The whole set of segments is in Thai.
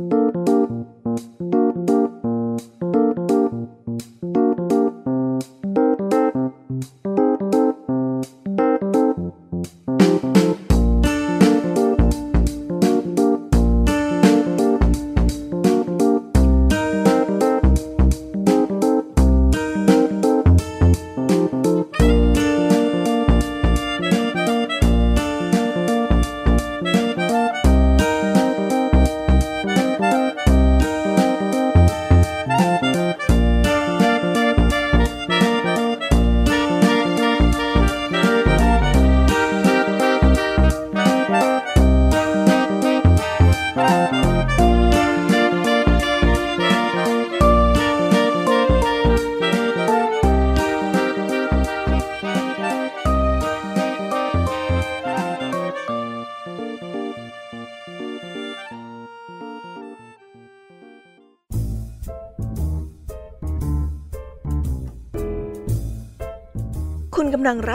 คุณ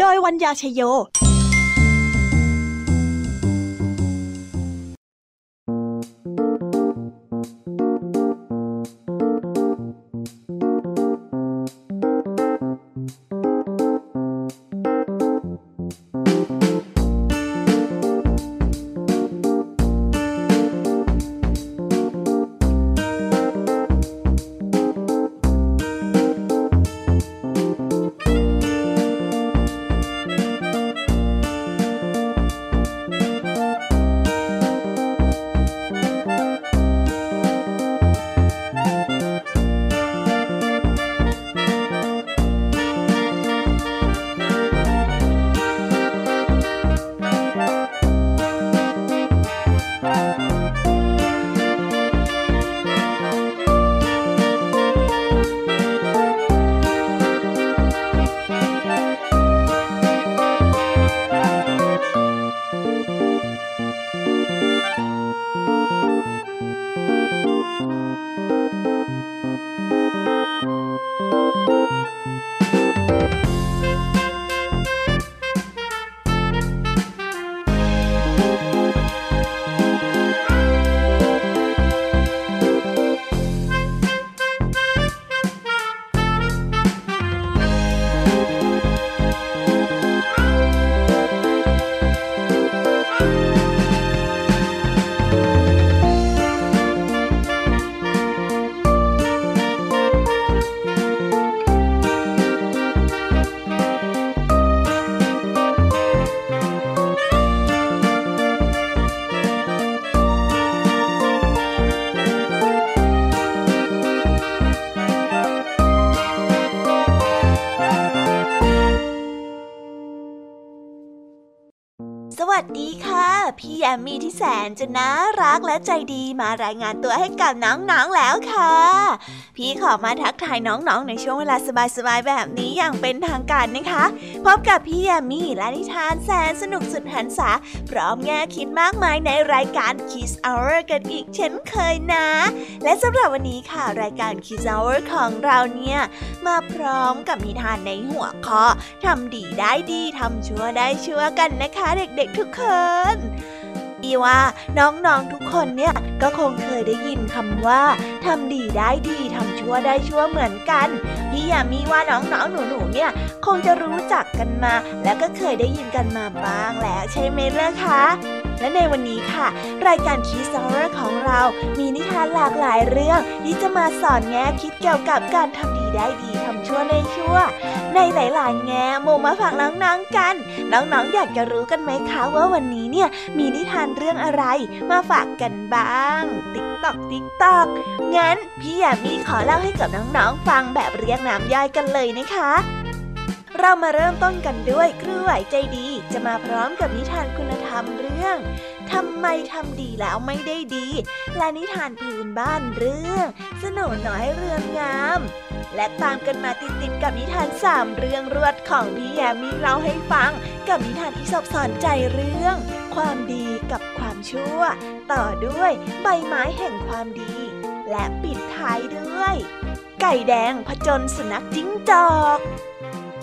โดยวัญญาชยโยัสดีค่ะ พี่แอมมี่ที่แสนจะน่ารักและใจดีมารายงานตัวให้กับน้องๆแล้วค่ะ พี่ขอมาทักทายน้องๆ ในช่วงเวลาสบายๆแบบนี้อย่างเป็นทางการนะคะ พบกับพี่แอมมี่และนิทานแสนสนุกสุดหันษาพร้อมแง่คิดมากมายในรายการ Kiss Hour กันอีกเช่นเคยนะ และสำหรับวันนี้ค่ะรายการ Kiss Hour ของเราเนี่ยมาพร้อมกับนิทานในหัวข้อทำดีได้ดีทำชั่วได้ชั่วกันนะคะ เด็กๆทุกคน อีว่าน้องๆทุกคนเนี่ยก็คงเคยได้ยินคำว่าทำดีได้ดีทำชั่วได้ชั่วเหมือนกันพี่ยามีว่าน้องๆหนูๆเนี่ยคงจะรู้จักกันมา แล้วก็เคยได้ยินกันมาบ้างแล้วใช่ไหมล่ะคะ และในวันนี้ค่ะ รายการคีสซอร์ของเรามีนิทานหลากหลายเรื่องที่จะมาสอนแง่คิดเกี่ยวกับการทำดีได้ดีทำชั่วในชั่ว ในหลาย ๆ แง่มุมมาฝากน้องๆกัน น้องๆอยากจะรู้กันไหมคะว่าวันนี้เนี่ยมีนิทานเรื่องอะไรมาฝากกันบ้าง ติ๊กตอกติ๊กตอกงั้นพี่แยมมี่ขอเล่าให้กับน้องๆฟังแบบเรียกน้ำย่อยกันเลยนะคะ เรามาเริ่มต้นกันด้วยครูไหวใจดี จะมาพร้อมกับนิทานคุณธรรมเรื่องทำไมทำดีแล้วไม่ได้ดี และนิทานพื้นบ้านเรื่อง สนุนน้อยเรืองงาม และตามกันมาติดๆกับนิทานสามเรื่องรวดของพี่แยมมีเล่าให้ฟัง กับนิทานอีสบสอนใจเรื่อง ความดีกับความชั่ว ต่อด้วยใบไม้แห่งความดี และปิดท้ายด้วย ไก่แดงผจญสุนัขจิ้งจอก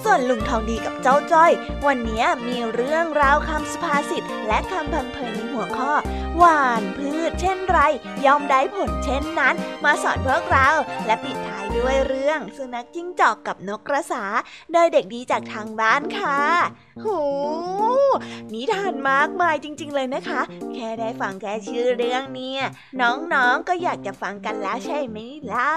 ส่วนลุงทองดีกับเจ้าจ้อย วันนี้มีเรื่องราวคำสุภาษิตและคำพังเพยในหัวข้อ หวานพืชเช่นไร ย่อมได้ผลเช่นนั้น มาสอนพวกเราและปิดท้าย ด้วยเรื่องสุนัขจิ้งจอกกับนกกระสา โดยเด็กดีจากทางบ้านค่ะ หู นิทานมากมายจริง ๆ เลยนะคะ แค่ได้ฟังแค่ชื่อเรื่องเนี่ย น้องๆก็อยากจะฟังกันแล้วใช่ไหมล่ะ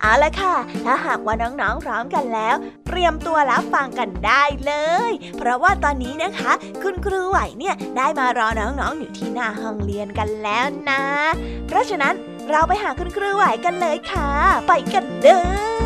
เอาละค่ะ ถ้าหากว่าน้องๆพร้อมกันแล้ว เตรียมตัวรับฟังกันได้เลย เพราะว่าตอนนี้นะคะ คุณครูไหวเนี่ยได้มารอน้องๆอยู่ที่หน้าห้องเรียนกันแล้วนะ เพราะฉะนั้น เราไปหาคุณครูไหวกันเลยค่ะ ไปกันเลย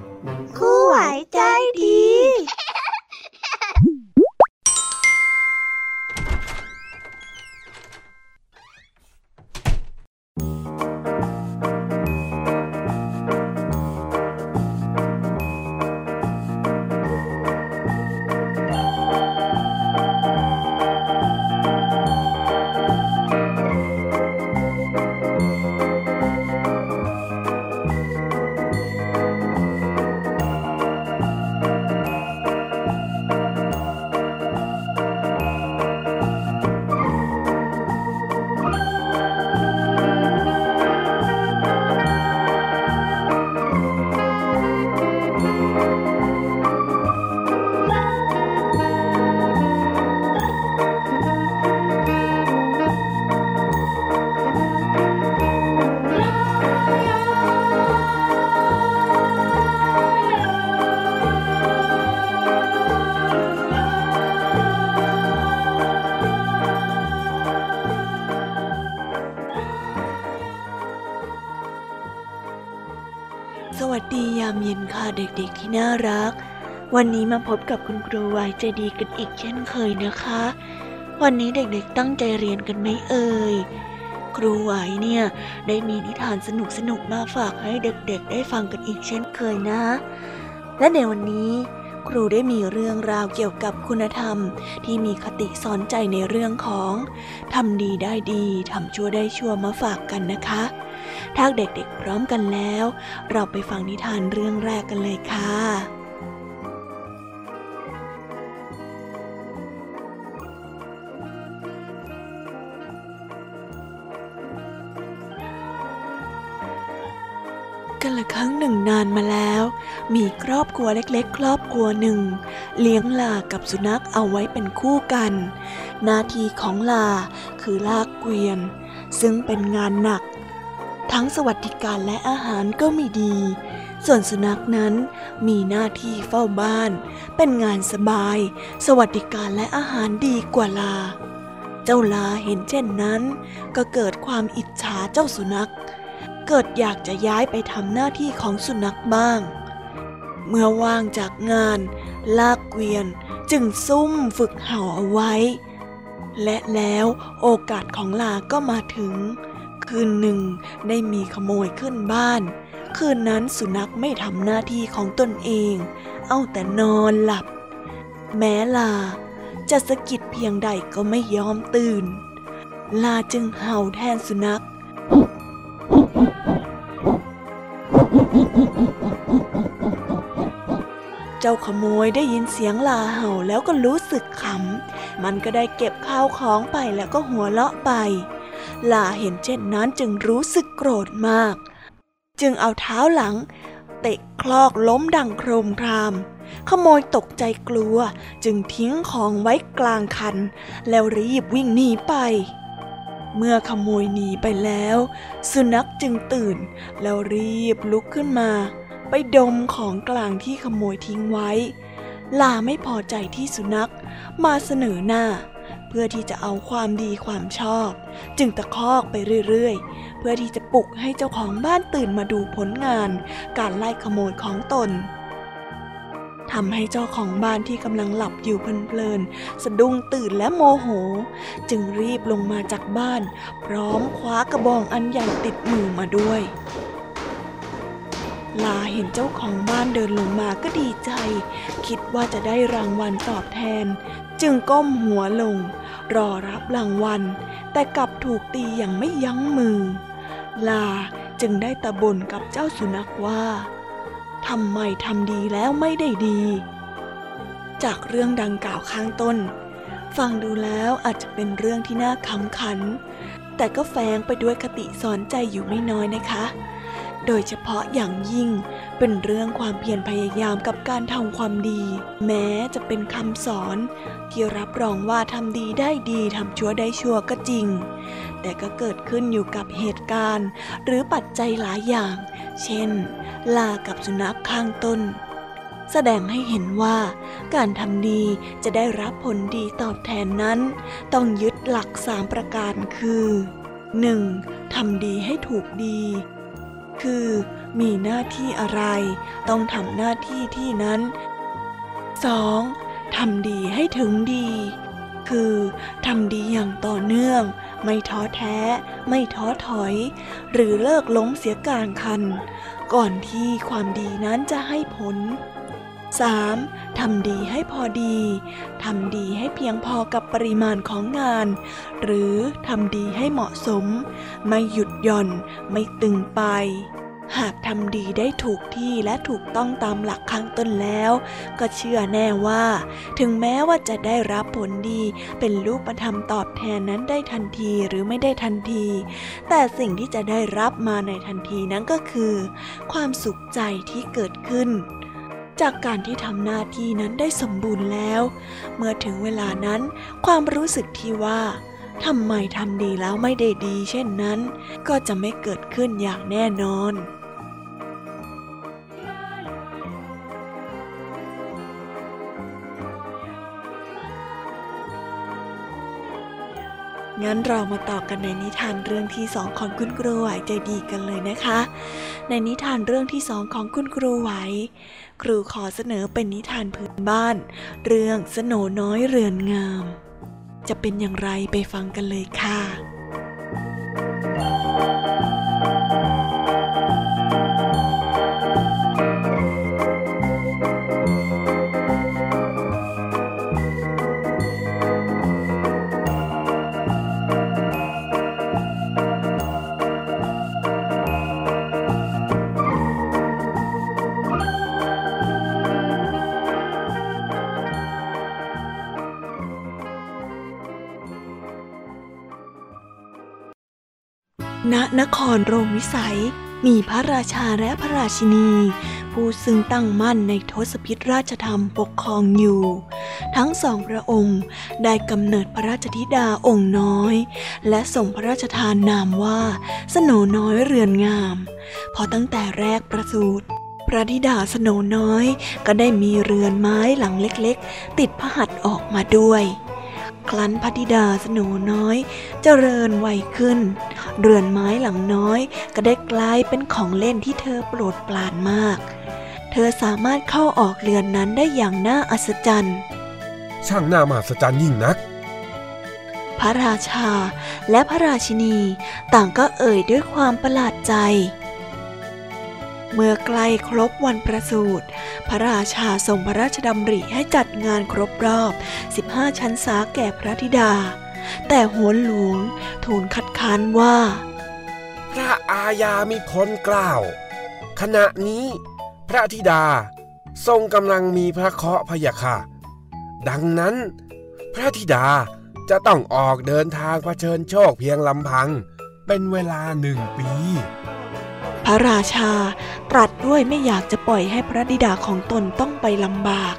น่ารัก วันนี้มาพบกับคุณครูวายใจดีกันอีกเช่นเคยนะคะ วันนี้เด็กๆตั้งใจเรียนกันไหมเอ่ย ครูไหวเนี่ยได้มีนิทานสนุกๆมาฝากให้เด็กๆ ได้ฟังกันอีกเช่นเคยนะ และในวันนี้ครูได้มีเรื่องราวเกี่ยวกับคุณธรรม ที่มีคติสอนใจในเรื่องของทำดีได้ดีทำชั่วได้ชั่วมาฝากกันนะคะ ถ้าเด็กๆพร้อมกันแล้ว เราไปฟังนิทานเรื่องแรกกันเลยค่ะกันละครั้งหนึ่งนานมาแล้ว มีครอบครัวเล็กๆ ครอบครัวหนึ่ง เลี้ยงลากับสุนัขเอาไว้เป็นคู่กัน หน้าที่ของลาคือลากเกวียน ซึ่งเป็นงานหนัก ทั้งสวัสดิการและอาหารก็ไม่ดี ส่วนสุนัขนั้นมีหน้าที่เฝ้าบ้าน เป็นงานสบาย สวัสดิการและอาหารดีกว่าลา เจ้าลาเห็นเช่นนั้น ก็เกิดความอิจฉาเจ้าสุนัข เกิดอยากจะย้ายไปทำหน้าที่ของสุนัขบ้าง เมื่อว่างจากงาน ลากเกวียนจึงซุ่มฝึกเห่าเอาไว้ และแล้วโอกาสของลาก็มาถึง คืนหนึ่ง ได้มีขโมยขึ้นบ้าน คืนนั้นสุนัขไม่ทำหน้าที่ของตนเอง เอาแต่นอนหลับ แม้ลา จะสะกิดเพียงใดก็ไม่ยอมตื่น ลาจึงเห่าแทนสุนัข เจ้าขโมยได้ยินเสียงลาเห่าแล้วก็รู้สึกขำ มันก็ได้เก็บข้าวของไปแล้วก็หัวเราะไป ลาเห็นเช่นนั้นจึงรู้สึกโกรธมาก จึงเอาเท้าหลัง เตะคลอกล้มดังโครมคราม ขโมยตกใจกลัวจึงทิ้งของไว้กลางคัน แล้วรีบวิ่งหนีไป เมื่อขโมยหนีไปแล้ว สุนัขจึงตื่น แล้วรีบลุกขึ้นมา ไปดมของกลางที่ขโมยทิ้งไว้ ลาไม่พอใจที่สุนัข มาเสนอหน้า เพื่อที่จะเอาความดีความชอบ จึงตะคอกไปเรื่อยๆ เพื่อที่จะปลุกให้เจ้าของบ้านตื่นมาดูผลงาน การไล่ขโมยของตนทำให้เจ้าของบ้านที่กำลังหลับอยู่เพลินๆสะดุ้งตื่นและโมโห จึงรีบลงมาจากบ้าน พร้อมคว้ากระบองอันใหญ่ติดมือมาด้วย ลาเห็นเจ้าของบ้านเดินลงมาก็ดีใจ คิดว่าจะได้รางวัลตอบแทน จึงก้มหัวลง รอรับรางวัล แต่กลับถูกตีอย่างไม่ยั้งมือ ลาจึงได้ตะบ่นกับเจ้าสุนัขว่าทำไมทำดีแล้วไม่ได้ดี จากเรื่องดังกล่าวข้างต้น ฟังดูแล้วอาจจะเป็นเรื่องที่น่าขำขัน แต่ก็แฝงไปด้วยคติสอนใจอยู่ไม่น้อยนะคะ โดยเฉพาะอย่างยิ่งเป็นเรื่องความเพียรพยายามกับการทำความดี แม้จะเป็นคำสอนที่รับรองว่าทำดีได้ดีทำชั่วได้ชั่วก็จริง แต่ก็เกิดขึ้นอยู่กับเหตุการณ์ หรือปัจจัยหลายอย่าง เช่น ลากับสุนัขข้างต้น แสดงให้เห็นว่า การทำดีจะได้รับผลดีตอบแทนนั้น ต้องยึดหลักสามประการคือ 1. ทำดีให้ถูกดี คือ มีหน้าที่อะไร ต้องทำหน้าที่ที่นั้น 2. ทำดีให้ถึงดี คือทำดีอย่างต่อเนื่อง ไม่ท้อแท้ ไม่ท้อถอย หรือเลิกล้มเสียกลางคัน ก่อนที่ความดีนั้นจะให้ผล 3. ทำดีให้พอดี ทำดีให้เพียงพอกับปริมาณของงาน หรือทำดีให้เหมาะสม ไม่หยุดหย่อน ไม่ตึงไป หากทำดีได้ถูกที่และถูกต้องตามหลักข้างต้นแล้ว ก็เชื่อแน่ว่า ถึงแม้ว่าจะได้รับผลดีเป็นรูปธรรมตอบแทนนั้นได้ทันทีหรือไม่ได้ทันที แต่สิ่งที่จะได้รับมาในทันทีนั้นก็คือ ความสุขใจที่เกิดขึ้น จากการที่ทำหน้าที่นั้นได้สมบูรณ์แล้ว เมื่อถึงเวลานั้นความรู้สึกที่ว่าทำไมทำดีแล้วไม่ได้ดีเช่นนั้น ก็จะไม่เกิดขึ้นอย่างแน่นอน งั้นเรามาต่อกันในนิทานเรื่องที่สองของคุณครูไหวใจดีกันเลยนะคะ ในนิทานเรื่องที่สองของคุณครูไหว ครูขอเสนอเป็นนิทานพื้นบ้าน เรื่องสโนน้อยเรือนงาม จะเป็นอย่างไรไปฟังกันเลยค่ะ ณนครโรมวิสัย มีพระราชาและพระราชินี ผู้ซึ่งตั้งมั่นในทศพิธราชธรรมปกครองอยู่ ทั้งสองพระองค์ได้กำเนิดพระราชธิดาองค์น้อย และส่งพระราชทานนามว่า สโนน้อยเรือนงาม พอตั้งแต่แรกประสูติพระธิดาสโนน้อยก็ได้มีเรือนไม้หลังเล็กๆ ติดพระหัตถ์ออกมาด้วย ครั้นพระธิดาสโนน้อยเจริญวัยขึ้น เรือนไม้หลังน้อยก็ได้กลายเป็นของเล่นที่เธอโปรดปรานมาก เธอสามารถเข้าออกเรือนนั้นได้อย่างน่าอัศจรรย์ ช่างน่ามหัศจรรย์ยิ่งนัก พระราชาและพระราชินีต่างก็เอ่ยด้วยความประหลาดใจเมื่อใกล้ครบวันประสูติพระราชาทรงพระราชดำริให้จัดงานครบรอบ 15 ชั้นสาแก่พระธิดา แต่หัวหลวงทูลคัดค้านว่า พระอาญามิพ้นกล่าว ขณะนี้พระธิดาทรงกำลังมีพระเคราะห์พยาค่ะ ดังนั้น พระธิดาจะต้องออกเดินทางเผชิญโชคเพียงลำพัง เป็นเวลาหนึ่งปี พระราชาตรัสด้วยไม่อยากจะปล่อยให้พระธิดาของตนต้องไปลำบาก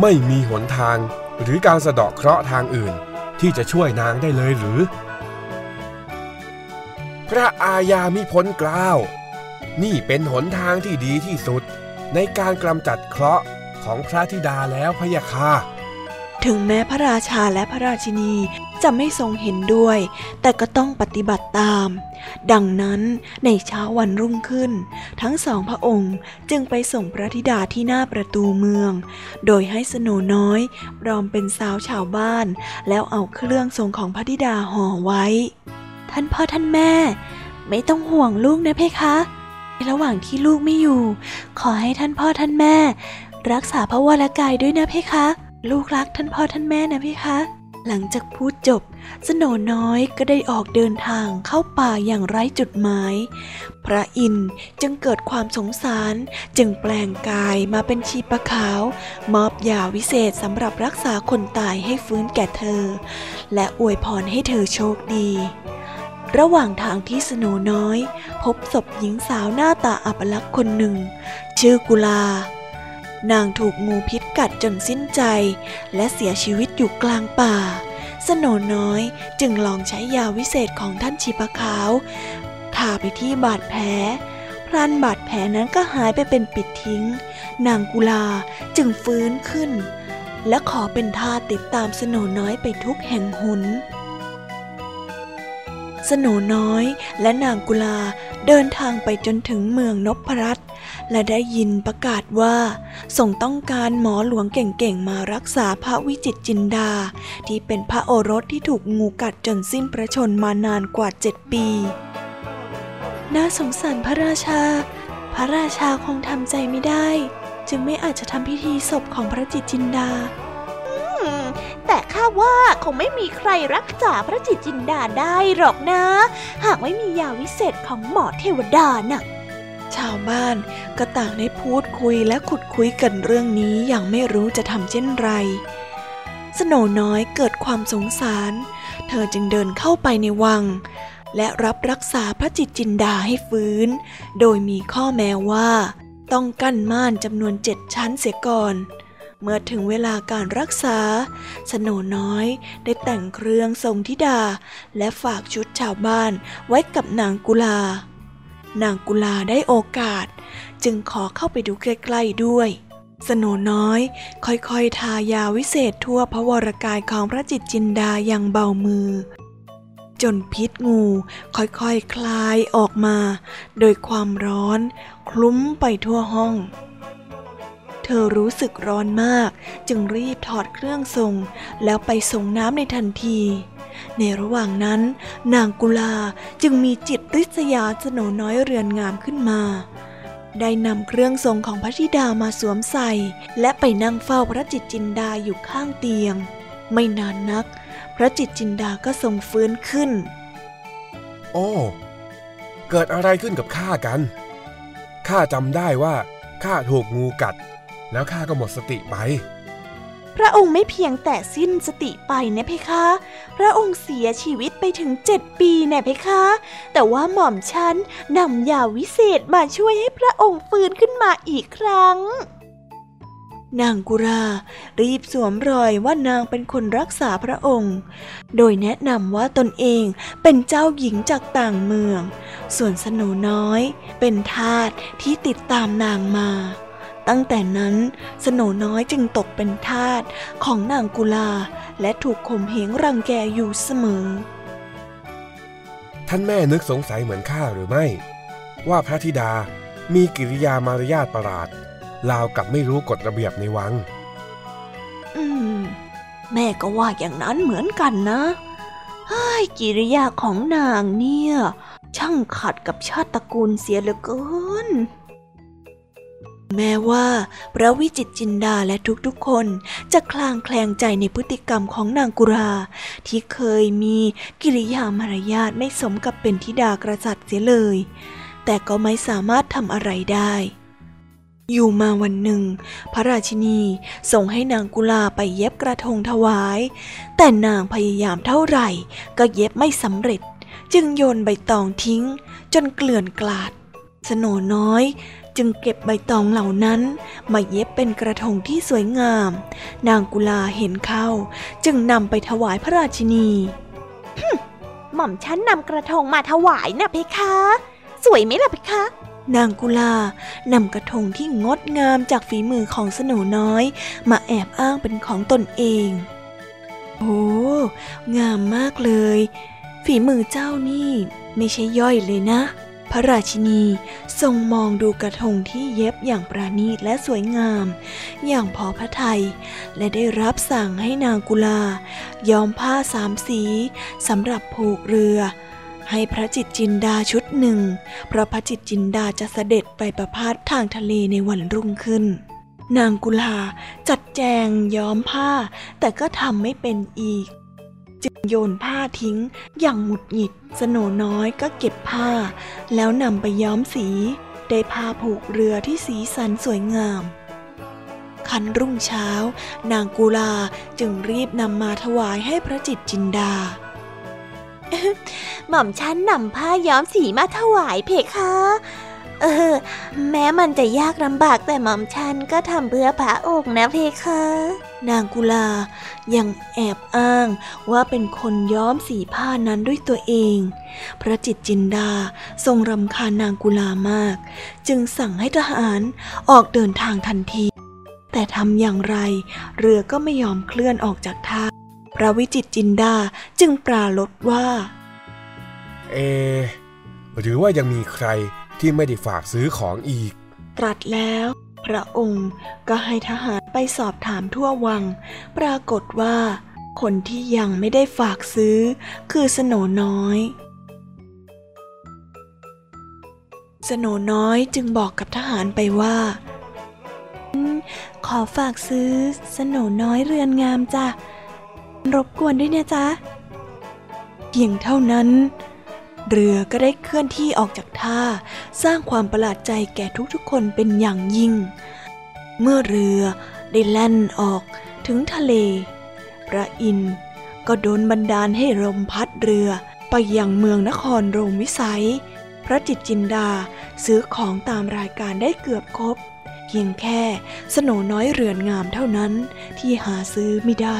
ไม่มีหนทางหรือการสะเดาะเคราะห์ทางอื่น ที่จะช่วยนางได้เลยหรือ พระอาญามิพ้นกล้าว นี่เป็นหนทางที่ดีที่สุด ในการกำจัดเคราะห์ของพระธิดาแล้วพะยะค่ะ ถึงแม้พระราชาและพระราชินีจะไม่ทรงเห็นด้วย แต่ก็ต้องปฏิบัติตาม ดังนั้นในเช้าวันรุ่งขึ้น ทั้งสองพระองค์จึงไปส่งพระธิดาที่หน้าประตูเมือง โดยให้สโนน้อยปลอมเป็นสาวชาวบ้าน แล้วเอาเครื่องทรงของพระธิดาห่อไว้ ท่านพ่อท่านแม่ ไม่ต้องห่วงลูกนะเพคะในระหว่างที่ลูกไม่อยู่ ขอให้ท่านพ่อท่านแม่ รักษาพระวรากายด้วยนะเพคะ ลูกรักท่านพ่อท่านแม่นะเพคะ หลังจากพูดจบ สโนน้อยก็ได้ออกเดินทางเข้าป่าอย่างไร้จุดหมาย พระอินทร์จึงเกิดความสงสารจึงแปลงกายมาเป็นชีปะขาว มอบยาวิเศษสำหรับรักษาคนตายให้ฟื้นแก่เธอ และอวยพรให้เธอโชคดีระหว่างทางที่สโนน้อย พบศพหญิงสาวหน้าตาอัปลักษณ์คนหนึ่ง ชื่อกุลา นางถูกงูพิษกัดจนสิ้นใจ และเสียชีวิตอยู่กลางป่า สโนน้อยจึงลองใช้ยาวิเศษของท่านชีปะขาวทาไปที่บาดแผลพลันบาดแผลนั้นก็หายไปเป็นปิดทิ้ง นางกุลาจึงฟื้นขึ้น และขอเป็นทาติดตามสโนน้อยไปทุกแห่งหนสโนน้อยและนางกุลาเดินทางไปจนถึงเมืองนพรัตน์ และได้ยินประกาศว่าส่งต้องการหมอหลวงเก่งๆมารักษาพระวิจิตรจินดา ที่เป็นพระโอรสที่ถูกงูกัดจนสิ้นพระชนมานานกว่าเจ็ดปี น่าสงสารพระราชา พระราชาคงทำใจไม่ได้ จึงไม่อาจจะทำพิธีศพของพระจิตรจินดาแต่ข้าว่าคงไม่มีใครรักษาพระจิตรจินดาได้หรอกนะ หากไม่มียาวิเศษของหมอเทวดาน่ะ ชาวบ้านก็ต่างได้พูดคุยและขุดคุยกันเรื่องนี้อย่างไม่รู้จะทำเช่นไร สโนน้อยเกิดความสงสาร เธอจึงเดินเข้าไปในวัง และรับรักษาพระจิตจินดาให้ฟื้น โดยมีข้อแม้ว่า ต้องกั้นม่านจำนวนเจ็ดชั้นเสียก่อน เมื่อถึงเวลาการรักษา สโนน้อยได้แต่งเครื่องทรงธิดา และฝากชุดชาวบ้านไว้กับนางกุลา นางกุลาได้โอกาส จึงขอเข้าไปดูใกล้ๆด้วย สโนน้อย ค่อยๆ ทายาวิเศษทั่วพระวรกายของพระจิตจินดาอย่างเบามือ จนพิษงูค่อยๆคคลายออกมา โดยความร้อนคลุ้มไปทั่วห้องเธอรู้สึกร้อนมาก จึงรีบถอดเครื่องทรง แล้วไปส่งน้ำในทันที ในระหว่างนั้น นางกุลาจึงมีจิตริษยาสนน้อยเรือนงามขึ้นมา ได้นำเครื่องทรงของพระธิดามาสวมใส่ และไปนั่งเฝ้าพระจิตจินดาอยู่ข้างเตียง ไม่นานนัก พระจิตจินดาก็ทรงฟื้นขึ้น โอ้เกิดอะไรขึ้นกับข้ากันข้าจำได้ว่าข้าถูกงูกัด แล้วข้าก็หมดสติไป พระองค์ไม่เพียงแต่สิ้นสติไปนะเพคะ พระองค์เสียชีวิตไปถึงเจ็ดปีแน่เพคะ แต่ว่าหม่อมฉันนำยาวิเศษมาช่วยให้พระองค์ฟื้นขึ้นมาอีกครั้ง นางกุรา รีบสวมรอยว่านางเป็นคนรักษาพระองค์ โดยแนะนำว่าตนเองเป็นเจ้าหญิงจากต่างเมือง ส่วนสโนน้อย เป็นทาสที่ติดตามนางมา ตั้งแต่นั้นสโนน้อยจึงตกเป็นทาสของนางกุลา และถูกข่มเหงรังแกอยู่เสมอ ท่านแม่นึกสงสัยเหมือนข้าหรือไม่ ว่าพระธิดามีกิริยามารยาทประหลาดราวกับไม่รู้กฎระเบียบในวัง อืม แม่ก็ว่าอย่างนั้นเหมือนกันนะเฮ้ยกิริยาของนางเนี่ย ช่างขัดกับชาติตระกูลเสียเหลือเกิน แม้ว่าพระวิจิตจินดาและทุกๆคนจะคลางแคลงใจในพฤติกรรมของนางกุรา ที่เคยมีกิริยามารยาทไม่สมกับเป็นธิดากษัตริย์เสียเลย แต่ก็ไม่สามารถทำอะไรได้อยู่มาวันหนึ่ง พระราชินีส่งให้นางกุลาไปเย็บกระทงถวาย แต่นางพยายามเท่าไหร่ ก็เย็บไม่สำเร็จ จึงโยนใบตองทิ้ง จนเกลื่อนกลาด สโนน้อย จึงเก็บใบตองเหล่านั้นมาเย็บเป็นกระทงที่สวยงาม นางกุลาเห็นเข้า จึงนำไปถวายพระราชินี หม่อมฉันนำกระทงมาถวายนะเพคะ สวยไหมล่ะเพคะ นางกุลานำกระทงที่งดงามจากฝีมือของสโหนน้อย มาแอบอ้างเป็นของตนเองโอ้งามมากเลย ฝีมือเจ้านี่ ไม่ใช่ย่อยเลยนะ พระราชินีทรงมองดูกระทงที่เย็บอย่างประณีตและสวยงาม อย่างพอพระทยัยและได้รับสั่งให้นางกุลาย้อมผ้าสามสีสำหรับผูกเรือ ให้พระจิตจินดาชุดหนึ่ง เพราะพระจิตจินดาจะเสด็จไปประพาสทางทะเลในวันรุ่งขึ้น นางกุลาจัดแจงย้อมผ้าแต่ก็ทำไม่เป็นอีก จึงโยนผ้าทิ้งอย่างหงุดหงิด สโนน้อยก็เก็บผ้า แล้วนำไปย้อมสี ได้ผ้าผูกเรือที่สีสันสวยงามคันรุ่งเช้า นางกุลาจึงรีบนำมาถวายให้พระจิตจินดา หม่อมฉันนำผ้าย้อมสีมาถวายเพคะ เออ แม้มันจะยากลำบากแต่หม่อมฉันก็ทำเพื่อพระองค์นะเพคะ นางกุลายังแอบอ้างว่าเป็นคนย้อมสีผ้านั้นด้วยตัวเอง พระจิตจินดาทรงรำคาญนางกุลามาก จึงสั่งให้ทหารออกเดินทางทันที แต่ทำอย่างไร เรือก็ไม่ยอมเคลื่อนออกจากท่าพระวิจิตจินดาจึงปราลบว่า เอ หรือว่ายังมีใคร ที่ไม่ได้ฝากซื้อของอีก ตรัสแล้ว พระองค์ก็ให้ทหารไปสอบถามทั่ววัง ปรากฏว่า คนที่ยังไม่ได้ฝากซื้อ คือสโนน้อย สโนน้อยจึงบอกกับทหารไปว่า ขอฝากซื้อสโนน้อยเรือนงามจ้ะรบกวนด้วยนะจ๊ะเพียงเท่านั้น เรือก็ได้เคลื่อนที่ออกจากท่า สร้างความประหลาดใจแก่ทุกๆคนเป็นอย่างยิ่ง เมื่อเรือได้แล่นออกถึงทะเล พระอินทร์ก็โดนบันดาลให้ลมพัดเรือไปยังเมืองนครโรมวิสัย พระจิตจินดาซื้อของตามรายการได้เกือบครบ เพียงแค่สโนน้อยเรือนงามเท่านั้นที่หาซื้อไม่ได้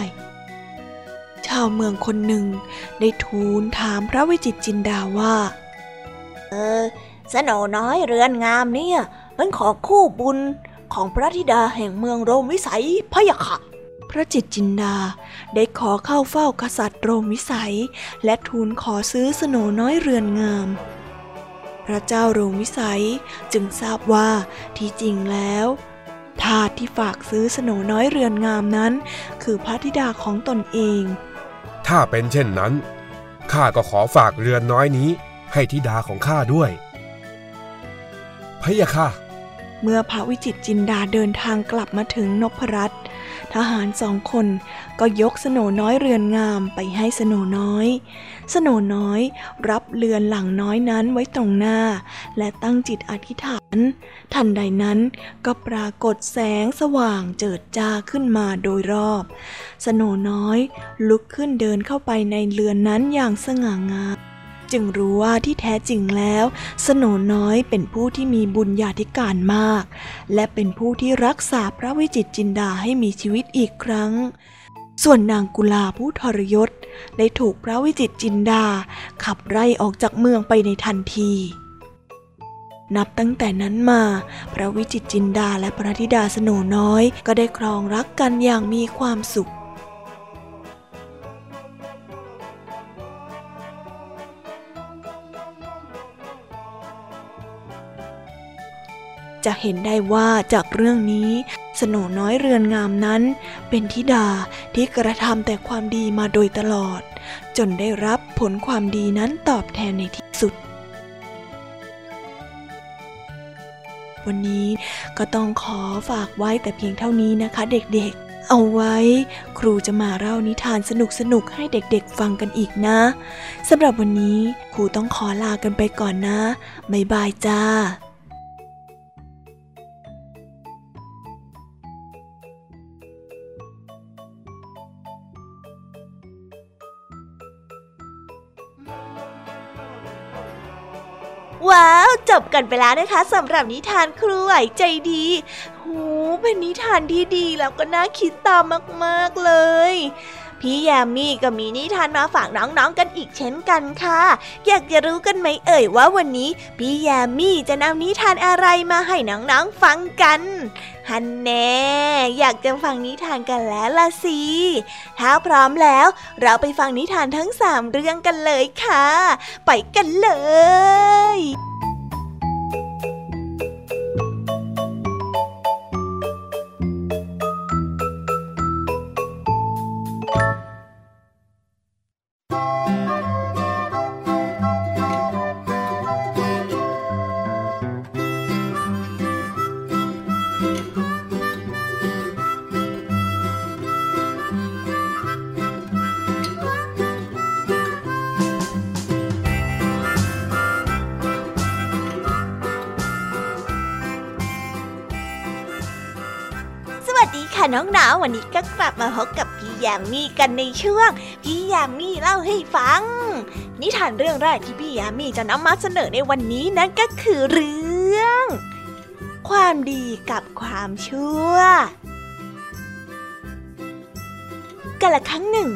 ชาวเมืองคนหนึ่ง ได้ทูลถามพระวิจิตรจินดาว่า เออสโหนน้อยเรือนงามเนี่ยเป็นของคู่บุญของพระธิดาแห่งเมืองโรมวิสัยพะยะค่ะ พระจิตรจินดาได้ขอเข้าเฝ้ากษัตริย์โรมวิสัย และทูลขอซื้อสโหนน้อยเรือนงาม พระเจ้าโรมวิสัยจึงทราบว่าที่จริงแล้วทาสที่ฝากซื้อสโหนน้อยเรือนงามนั้น คือพระธิดาของตนเอง ถ้าเป็นเช่นนั้นข้าก็ขอฝากเรือนน้อยนี้ให้ธิดาของข้าด้วย พะยะค่ะ เมื่อพระวิจิตจินดาเดินทางกลับมาถึงนพรัตน์ ทหารสองคนก็ยกสโนน้อยเรือนงามไปให้สโนน้อย สโนน้อยรับเรือนหลังน้อยนั้นไว้ตรงหน้า และตั้งจิตอธิษฐาน ทันใดนั้นก็ปรากฏแสงสว่างเจิดจ้าขึ้นมาโดยรอบ สโนน้อยลุกขึ้นเดินเข้าไปในเรือนนั้นอย่างสง่างาม จึงรู้ว่าที่แท้จริงแล้ว สโนน้อยเป็นผู้ที่มีบุญญาธิการมาก และเป็นผู้ที่รักษาพระวิจิตรจินดาให้มีชีวิตอีกครั้ง ส่วนนางกุลาผู้ทรยศ ได้ถูกพระวิจิตรจินดา ขับไล่ออกจากเมืองไปในทันทีนับตั้งแต่นั้นมา พระวิจิตรจินดาและพระธิดาสโนน้อย ก็ได้ครองรักกันอย่างมีความสุข จะเห็นได้ว่าจากเรื่องนี้ สโนน้อยเรือนงามนั้น เป็นธิดาที่กระทำแต่ความดีมาโดยตลอด จนได้รับผลความดีนั้นตอบแทนในที่สุด วันนี้ก็ต้องขอฝากไว้แต่เพียงเท่านี้นะคะเด็กๆ เอาไว้ ครูจะมาเล่านิทานสนุกๆ ให้เด็กๆฟังกันอีกนะสำหรับวันนี้ครูต้องขอลากันไปก่อนนะบ๊ายบายจ้า จบกันไปแล้วนะคะสำหรับนิทานครูไหวใจดี หูเป็นนิทานที่ดีแล้วก็น่าคิดตามมากๆเลย พี่ยามีก็มีนิทานมาฝากน้องๆกันอีกเช่นกันค่ะ อยากจะรู้กันไหมเอ่ยว่าวันนี้ พี่ยามีจะนำนิทานอะไรมาให้น้องๆฟังกันฮันแน่อยากจะฟังนิทานกันแล้วล่ะสิถ้าพร้อมแล้ว เราไปฟังนิทานทั้งสามเรื่องกันเลยค่ะ ไปกันเลย วันนี้ก็กลับมาพบกับพี่ยามีกันในช่วง พี่ยามีเล่าให้ฟัง นิทานเรื่องแรกที่พี่ยามีจะนำมาเสนอในวันนี้นั่นก็คือเรื่อง ความดีกับความชั่วกันละครั้งหนึ่ง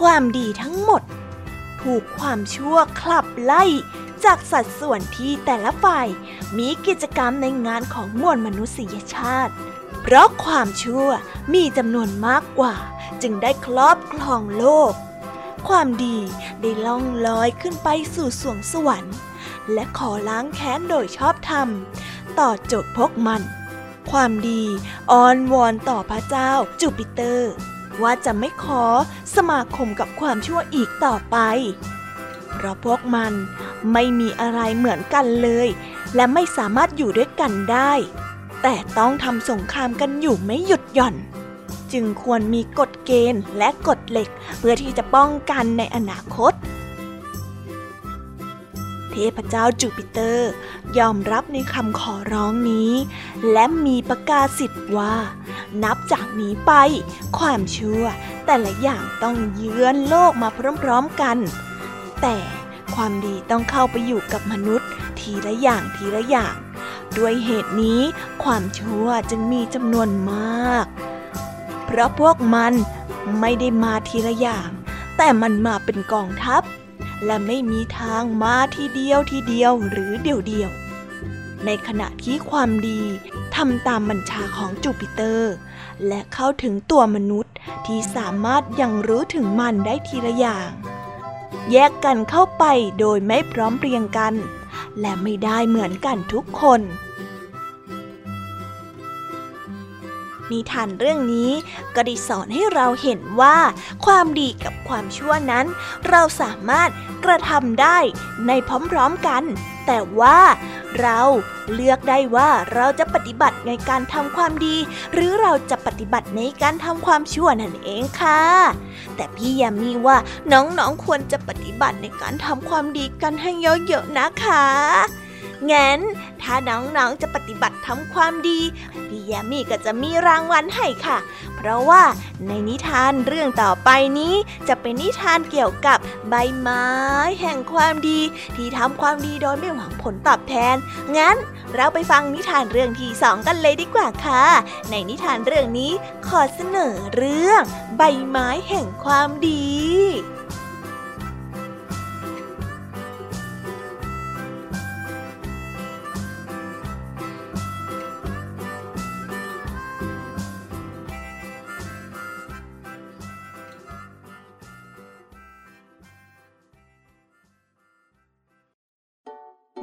ความดีทั้งหมด ถูกความชั่วคลับไล่จากสัดส่วนที่แต่ละฝ่ายมีกิจกรรมในงานของมวลมนุษยชาติ เพราะความชั่วมีจำนวนมากกว่า จึงได้ครอบครองโลก ความดีได้ล่องลอยขึ้นไปสู่สวงสวรรค์ และขอล้างแค้นโดยชอบธรรม ต่อโจทย์พกมัน ความดีอ้อนวอนต่อพระเจ้าจูปิเตอร์ ว่าจะไม่ขอสมาคมกับความชั่วอีกต่อไป เพราะพวกมันไม่มีอะไรเหมือนกันเลย และไม่สามารถอยู่ด้วยกันได้ แต่ต้องทำสงครามกันอยู่ไม่หยุดหย่อน จึงควรมีกฎเกณฑ์และกฎเหล็กเพื่อที่จะป้องกันในอนาคต เทพเจ้าจูปิเตอร์ยอมรับในคำขอร้องนี้ และมีประกาศสิทธิ์ว่า นับจากนี้ไป ความชั่วแต่ละอย่างต้องเยือนโลกมาพร้อมๆกัน แต่ความดีต้องเข้าไปอยู่กับมนุษย์ ทีละอย่างทีละอย่าง ด้วยเหตุนี้ความชั่วจึงมีจำนวนมาก เพราะพวกมันไม่ได้มาทีละอย่าง แต่มันมาเป็นกองทัพ และไม่มีทางมาทีเดียวทีเดียวหรือเดียวเดียวในขณะที่ความดีทำตามบัญชาของจูปิเตอร์ และเข้าถึงตัวมนุษย์ที่สามารถยังรู้ถึงมันได้ทีละอย่าง แยกกันเข้าไปโดยไม่พร้อมเรียงกัน และไม่ได้เหมือนกันทุกคน นิทานเรื่องนี้ก็ได้สอนให้เราเห็นว่า ความดีกับความชั่วนั้น เราสามารถกระทำได้ในพร้อมๆกัน แต่ว่าเราเลือกได้ว่าเราจะปฏิบัติในการทำความดี หรือเราจะ ฏิบัติในการทำความชั่วนั่นเองค่ะ แต่พี่ยามีว่าน้องๆควรจะปฏิบัติในการทำความดีกันให้เยอะๆนะคะ งั้น ถ้าน้องๆจะปฏิบัติทำความดี พี่แยมมี่ก็จะมีรางวัลให้ค่ะ เพราะว่าในนิทานเรื่องต่อไปนี้ จะเป็นนิทานเกี่ยวกับใบไม้แห่งความดี ที่ทำความดีโดยไม่หวังผลตอบแทน งั้นเราไปฟังนิทานเรื่องที่สองกันเลยดีกว่าค่ะ ในนิทานเรื่องนี้ขอเสนอเรื่อง ใบไม้แห่งความดี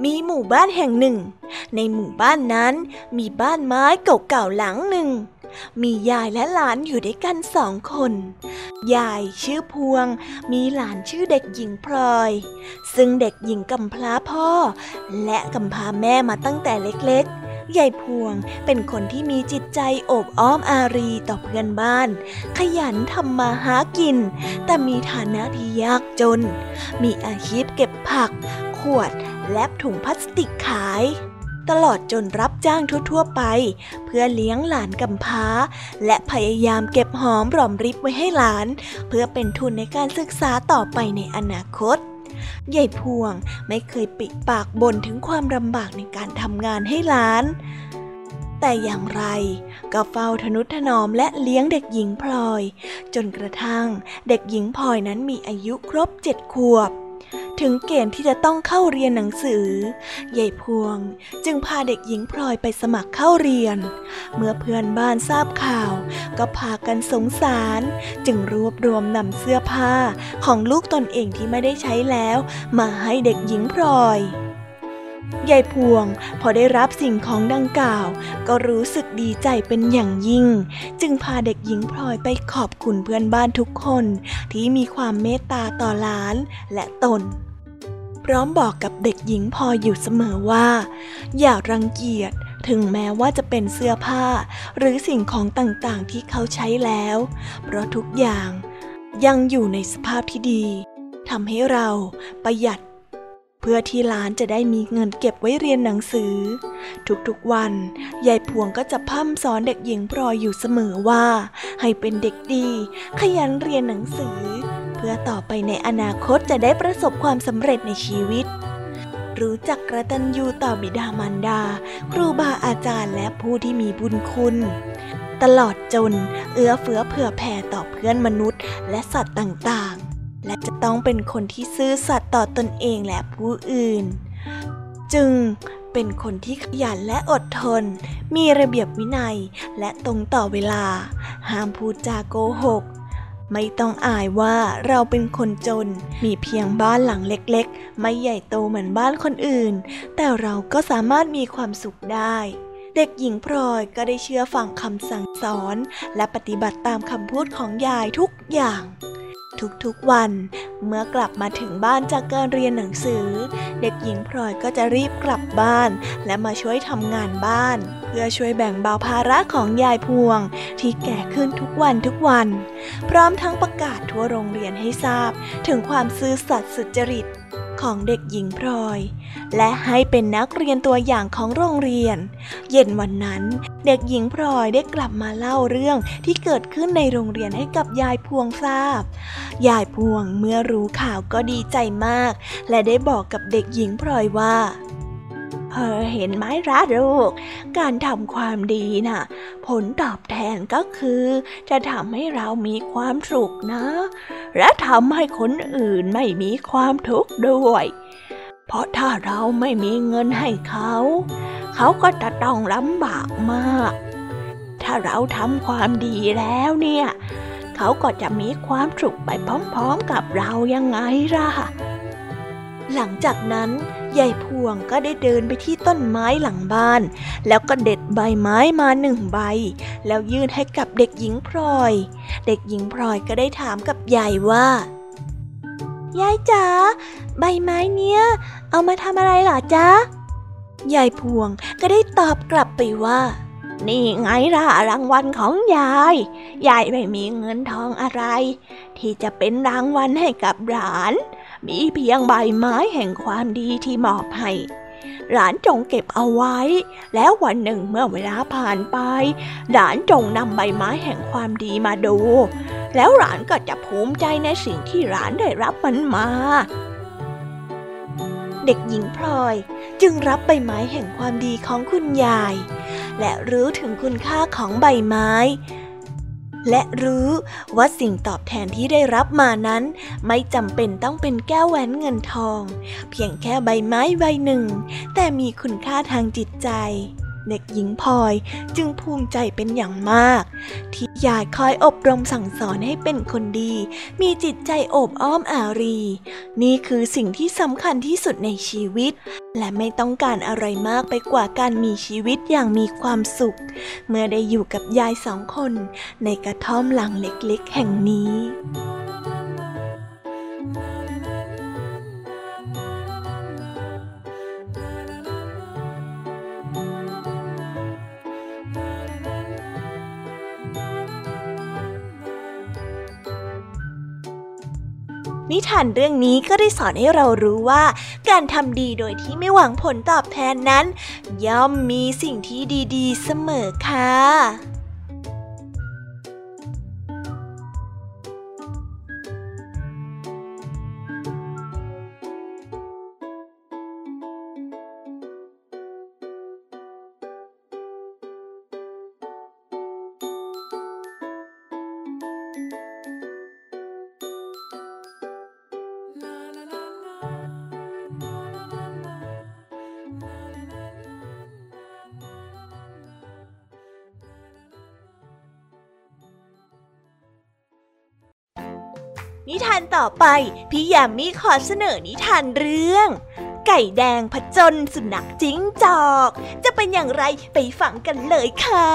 มีหมู่บ้านแห่งหนึ่ง ในหมู่บ้านนั้นมีบ้านไม้เก่าๆหลังหนึ่ง มียายและหลานอยู่ด้วยกันสองคน ยายชื่อพวง มีหลานชื่อเด็กหญิงพลอย ซึ่งเด็กหญิงกำพร้าพ่อ และกำพร้าแม่มาตั้งแต่เล็กๆ ยายพวงเป็นคนที่มีจิตใจโอบอ้อมอารีต่อเพื่อนบ้าน ขยันทำมาหากิน แต่มีฐานะที่ยากจน มีอาชีพเก็บผัก ขวด และถุงพลาสติกขาย ตลอดจนรับจ้างทั่วๆไป เพื่อเลี้ยงหลานกำพร้า และพยายามเก็บหอมรอมริบไว้ให้หลาน เพื่อเป็นทุนในการศึกษาต่อไปในอนาคตยายพวงไม่เคยปิดปากบ่นถึงความลำบากในการทำงานให้หลาน แต่อย่างไรก็เฝ้าทนุถนอมและเลี้ยงเด็กหญิงพลอย จนกระทั่งเด็กหญิงพลอยนั้นมีอายุครบเจ็ดขวบ ถึงเกณฑ์ที่จะต้องเข้าเรียนหนังสือยายพวงจึงพาเด็กหญิงพลอยไปสมัครเข้าเรียน เมื่อเพื่อนบ้านทราบข่าว ก็พากันสงสาร จึงรวบรวมนำเสื้อผ้าของลูกตนเองที่ไม่ได้ใช้แล้ว มาให้เด็กหญิงพลอย ยายพวงพอได้รับสิ่งของดังกล่าว ก็รู้สึกดีใจเป็นอย่างยิ่ง จึงพาเด็กหญิงพลอยไปขอบคุณเพื่อนบ้านทุกคน ที่มีความเมตตาต่อหลานและตน พร้อมบอกกับเด็กหญิงพลอยอยู่เสมอว่า อย่ารังเกียจถึงแม้ว่าจะเป็นเสื้อผ้า หรือสิ่งของต่างๆที่เขาใช้แล้ว เพราะทุกอย่างยังอยู่ในสภาพที่ดีทำให้เราประหยัด พื่อที่หลานจะได้มีเงินเก็บไว้เรียนหนังสือ ทุกๆวันยายพวงก็จะพ่ำสอนเด็กหญิงพลอยอยู่เสมอว่า ให้เป็นเด็กดี ขยันเรียนหนังสือ เพื่อต่อไปในอนาคตจะได้ประสบความสำเร็จในชีวิต รู้จักกระตันยูต่อบิดามารดา ครูบาอาจารย์และผู้ที่มีบุญคุณตลอดจนเอื้อเฟื้อเผื่อแผ่ต่อเพื่อนมนุษย์และสัตว์ต่างๆ และจะต้องเป็นคนที่ซื่อสัตย์ต่อตนเองและผู้อื่น จึงเป็นคนที่ขยันและอดทน มีระเบียบวินัยและตรงต่อเวลา ห้ามพูดจาโกหก ไม่ต้องอายว่าเราเป็นคนจน มีเพียงบ้านหลังเล็กๆ ไม่ใหญ่โตเหมือนบ้านคนอื่น แต่เราก็สามารถมีความสุขได้เด็กหญิงพลอยก็ได้เชื่อฟังคำสั่งสอน และปฏิบัติตามคำพูดของยายทุกอย่าง ทุกๆวัน เมื่อกลับมาถึงบ้านจากการเรียนหนังสือ เด็กหญิงพลอยก็จะรีบกลับบ้าน และมาช่วยทำงานบ้าน เพื่อช่วยแบ่งเบาภาระของยายพวง ที่แก่ขึ้นทุกวันทุกวัน พร้อมทั้งประกาศทั่วโรงเรียนให้ทราบ ถึงความซื่อสัตย์สุจริต ของเด็กหญิงพลอย และให้เป็นนักเรียนตัวอย่างของโรงเรียน เย็นวันนั้น เด็กหญิงพลอยได้กลับมาเล่าเรื่องที่เกิดขึ้นในโรงเรียนให้กับยายพวงทราบ ยายพวงเมื่อรู้ข่าวก็ดีใจมาก และได้บอกกับเด็กหญิงพลอยว่า เออเห็นไหมระลูก การทำความดีน่ะ ผลตอบแทนก็คือ จะทำให้เรามีความสุขนะ และทำให้คนอื่นไม่มีความทุกข์ด้วย เพราะถ้าเราไม่มีเงินให้เขา เขาก็จะต้องลำบากมาก ถ้าเราทำความดีแล้วเนี่ย เขาก็จะมีความสุขไปพร้อมๆกับเรายังไงล่ะหลังจากนั้น ยายพวงก็ได้เดินไปที่ต้นไม้หลังบ้าน แล้วก็เด็ดใบไม้มาหนึ่งใบ แล้วยื่นให้กับเด็กหญิงพลอย เด็กหญิงพลอยก็ได้ถามกับยายว่ายายจ๋าใบไม้เนี้ย เอามาทำอะไรหรอจ๊ะยายพวงก็ได้ตอบกลับไปว่า นี่ไงล่ะรางวัลของยาย ยายไม่มีเงินทองอะไร ที่จะเป็นรางวัลให้กับหลาน มีเพียงใบไม้แห่งความดีที่มอบให้หลานจงเก็บเอาไว้ แล้ววันหนึ่งเมื่อเวลาผ่านไป หลานจงนำใบไม้แห่งความดีมาดู แล้วหลานก็จะภูมิใจในสิ่งที่หลานได้รับมันมา เด็กหญิงพลอยจึงรับใบไม้แห่งความดีของคุณยาย และรู้ถึงคุณค่าของใบไม้ และรู้ว่าสิ่งตอบแทนที่ได้รับมานั้น ไม่จำเป็นต้องเป็นแก้วแหวนเงินทอง เพียงแค่ใบไม้ใบหนึ่ง แต่มีคุณค่าทางจิตใจ เด็กหญิงพลอยจึงภูมิใจเป็นอย่างมาก ที่ยายคอยอบรมสั่งสอนให้เป็นคนดี มีจิตใจโอบอ้อมอารี นี่คือสิ่งที่สำคัญที่สุดในชีวิต และไม่ต้องการอะไรมากไปกว่าการมีชีวิตอย่างมีความสุข เมื่อได้อยู่กับยายสองคน ในกระท่อมหลังเล็กๆ แห่งนี้ นิทานเรื่องนี้ก็ได้สอนให้เรารู้ว่า การทำดีโดยที่ไม่หวังผลตอบแทนนั้น ย่อมมีสิ่งที่ดีๆ เสมอค่ะ นิทานต่อไป พี่ยามีขอเสนอนิทานเรื่อง ไก่แดงผจญสุนัขจิ้งจอก จะเป็นอย่างไรไปฟังกันเลยค่ะ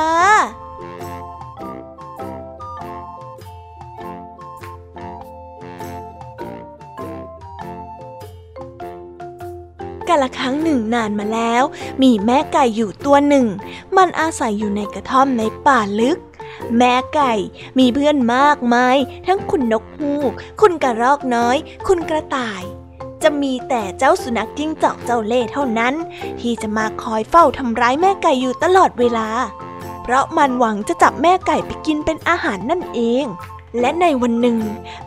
กาละครั้งหนึ่งนานมาแล้ว มีแม่ไก่อยู่ตัวหนึ่ง มันอาศัยอยู่ในกระท่อมในป่าลึก แม่ไก่มีเพื่อนมากมาย ทั้งคุณนกฮูก คุณกระรอกน้อย คุณกระต่าย จะมีแต่เจ้าสุนัขจิ้งจอกเจ้าเล่เท่านั้น ที่จะมาคอยเฝ้าทำร้ายแม่ไก่อยู่ตลอดเวลา เพราะมันหวังจะจับแม่ไก่ไปกินเป็นอาหารนั่นเอง และในวันหนึ่ง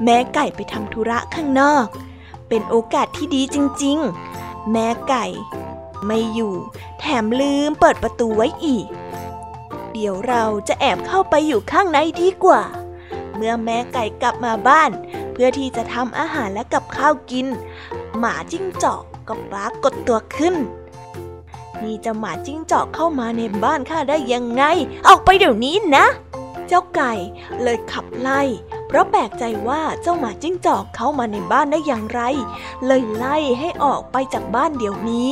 แม่ไก่ไปทำธุระข้างนอก เป็นโอกาสที่ดีจริง ๆ แม่ไก่ ไม่อยู่ แถมลืมเปิดประตูไว้อีก เดี๋ยวเราจะแอบเข้าไปอยู่ข้างในดีกว่า เมื่อแม่ไก่กลับมาบ้าน เพื่อที่จะทำอาหารและกับข้าวกิน หมาจิ้งจอกก็ปรากฏตัวขึ้น นี่จะหมาจิ้งจอกเข้ามาในบ้านข้าได้ยังไง ออกไปเดี๋ยวนี้นะ เจ้าไก่เลยขับไล่ เพราะแปลกใจว่าเจ้าหมาจิ้งจอกเข้ามาในบ้านได้อย่างไร เลยไล่ให้ออกไปจากบ้านเดี๋ยวนี้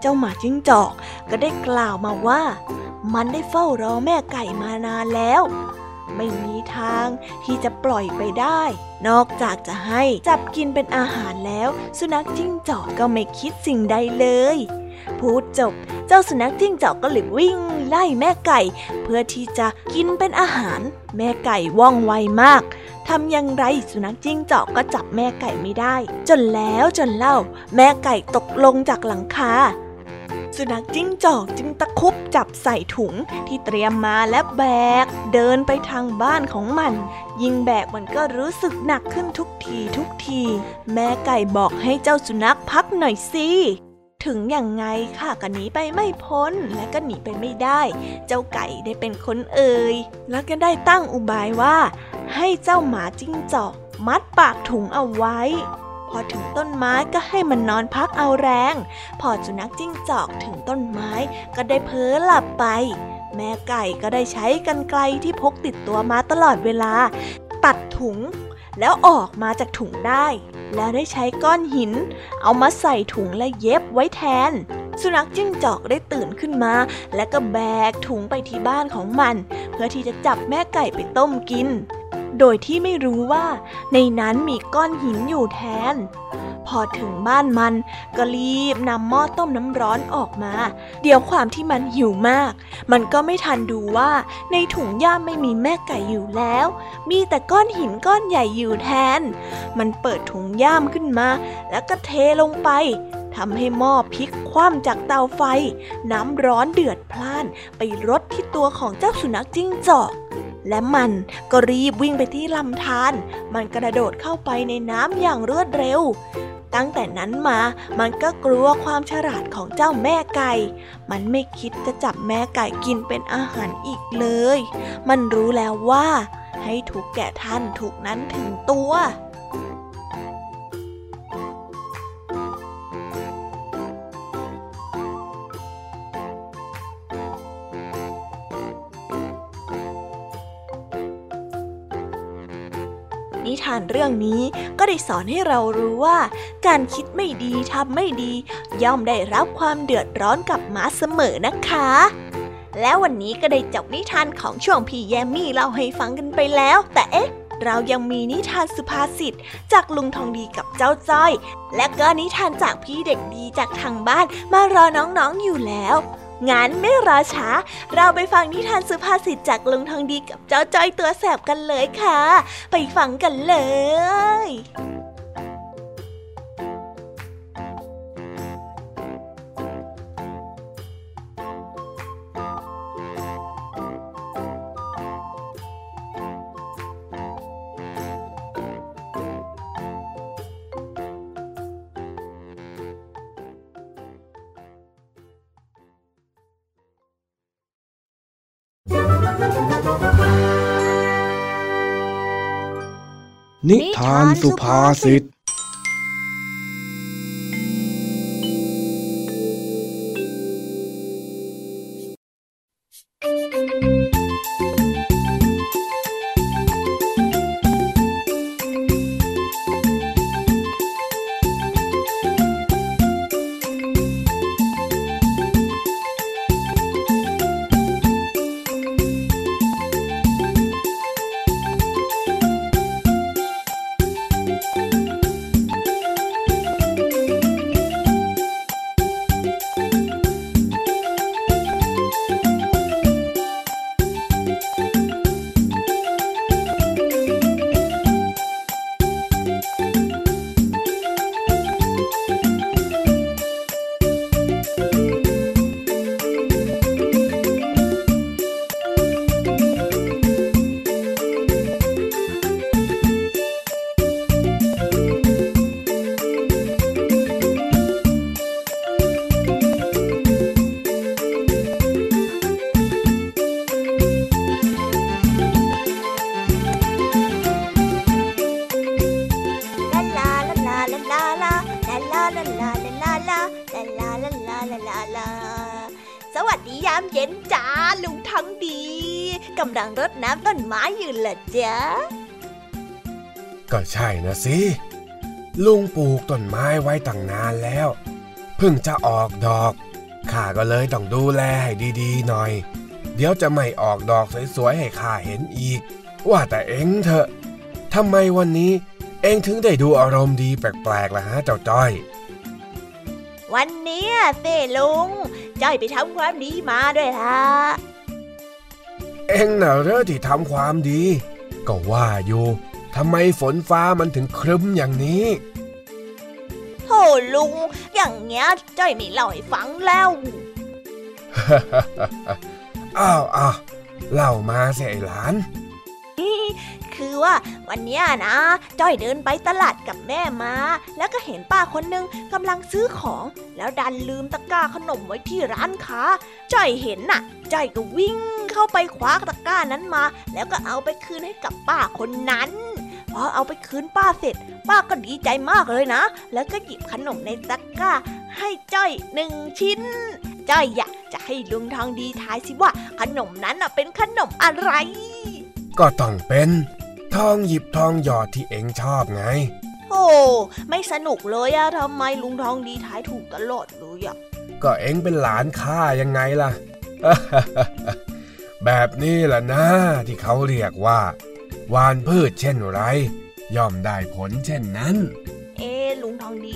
เจ้าหมาจิ้งจอกก็ได้กล่าวมาว่า มันได้เฝ้ารอแม่ไก่มานานแล้ว ไม่มีทางที่จะปล่อยไปได้ นอกจากจะให้จับกินเป็นอาหารแล้ว สุนัขจิ้งจอกก็ไม่คิดสิ่งใดเลย พูดจบ เจ้าสุนัขจิ้งจอกก็เลยวิ่งไล่แม่ไก่ เพื่อที่จะกินเป็นอาหาร แม่ไก่ว่องไวมากทำอย่างไรสุนัขจิ้งจอกก็จับแม่ไก่ไม่ได้ จนแล้วจนเล่า แม่ไก่ตกลงจากหลังคา สุนัขจิ้งจอกจึงตะคุบจับใส่ถุงที่เตรียมมาและแบก เดินไปทางบ้านของมัน ยิ่งแบกมันก็รู้สึกหนักขึ้นทุกทีทุกที แม่ไก่บอกให้เจ้าสุนัขพักหน่อยสิถึงอย่างไงข้าก็หนีไปไม่พ้นและก็หนีไปไม่ได้ เจ้าไก่ได้เป็นคนเอ่ยแล้วก็ได้ตั้งอุบายว่า ให้เจ้าหมาจิ้งจอกมัดปากถุงเอาไว้ พอถึงต้นไม้ก็ให้มันนอนพักเอาแรง พอสุนัขจิ้งจอกถึงต้นไม้ก็ได้เพ้อหลับไป แม่ไก่ก็ได้ใช้กันไกลที่พกติดตัวมาตลอดเวลา ตัดถุง แล้วออกมาจากถุงได้ แล้วได้ใช้ก้อนหิน เอามาใส่ถุงและเย็บไว้แทนสุนัขจิ้งจอกได้ตื่นขึ้นมา และก็แบกถุงไปที่บ้านของมัน เพื่อที่จะจับแม่ไก่ไปต้มกิน โดยที่ไม่รู้ว่า ในนั้นมีก้อนหินอยู่แทน พอถึงบ้านมันก็รีบนำหม้อต้มน้ำร้อนออกมา เดี๋ยวความที่มันหิวมาก มันก็ไม่ทันดูว่าในถุงย่ามไม่มีแม่ไก่อยู่แล้ว มีแต่ก้อนหินก้อนใหญ่อยู่แทน มันเปิดถุงย่ามขึ้นมา แล้วก็เทลงไปทำให้หม้อพลิกคว่ำจากเตาไฟ น้ำร้อนเดือดพล่านไปรดที่ตัวของเจ้าสุนัขจิ้งจอก และมันก็รีบวิ่งไปที่ลำธารมันกระโดดเข้าไปในน้ำอย่างรวดเร็ว ตั้งแต่นั้นมา มันก็กลัวความฉลาดของเจ้าแม่ไก่ มันไม่คิดจะจับแม่ไก่กินเป็นอาหารอีกเลย มันรู้แล้วว่า ให้ถูกแก่ท่านถูกนั้นถึงตัวานเรื่องนี้ก็ได้สอนให้เรารู้ว่า การคิดไม่ดีทำไม่ดี ย่อมได้รับความเดือดร้อนกลับมาเสมอนะคะ แล้ววันนี้ก็ได้จบนิทานของช่วงพี่แยมมี่เล่าให้ฟังกันไปแล้ว แต่เอ๊ะเรายังมีนิทานสุภาษิตจากลุงทองดีกับเจ้าจ้อย และก็นิทานจากพี่เด็กดีจากทางบ้านมารอน้องๆอยู่แล้ว งั้นไม่รอช้า เราไปฟังนิทานสุภาษิตจากลุงทองดีกับเจ้าจ้อยตัวแสบกันเลยค่ะ ไปฟังกันเลย นิทานสุภาษิต สิ ลุงปลูกต้นไม้ไว้ตั้งนานแล้ว เพิ่งจะออกดอก ข้าก็เลยต้องดูแลให้ดีๆหน่อย เดี๋ยวจะไม่ออกดอกสวยๆให้ข้าเห็นอีก ว่าแต่เอ็งเถอะทำไมวันนี้เอ็งถึงได้ดูอารมณ์ดีแปลกๆล่ะฮะเจ้าจ้อย วันนี้เต้ลุงจ้อยไปทำความดีมาด้วยล่ะ เอ็งน่ะเร่อที่ทำความดี ก็ว่าอยู่ทำไมฝนฟ้ามันถึงครึ้มอย่างนี้โธ่ลุง อย่างเงี้ยจ้อยไม่เล่าให้ฟังแล้ว อ้าวอ้าวเล่ามาเสียหลาน คือว่าวันนี้นะจ้อยเดินไปตลาดกับแม่มา แล้วก็เห็นป้าคนนึงกำลังซื้อของ แล้วดันลืมตะกร้าขนมไว้ที่ร้านค้าจ้อยเห็นน่ะจ้อยก็วิ่งเข้าไปคว้าตะกร้านั้นมา แล้วก็เอาไปคืนให้กับป้าคนนั้น พอเอาไปคืนป้าเสร็จ ป้าก็ดีใจมากเลยนะ แล้วก็หยิบขนมในตะกร้า ให้จ้อยหนึ่งชิ้น จ้อยอยากจะให้ลุงทองดีทายสิว่า ขนมนั้นเป็นขนมอะไร ก็ต้องเป็น ทองหยิบทองหยอดที่เอ็งชอบไง โอ้ไม่สนุกเลยอะทำไมลุงทองดีทายถูกตลอดเลยอะก็เอ็งเป็นหลานข้ายังไงล่ะ แบบนี้ล่ะนะที่เขาเรียกว่า วานพืชเช่นไร ย่อมได้ผลเช่นนั้น เอ๊ลุงทองดี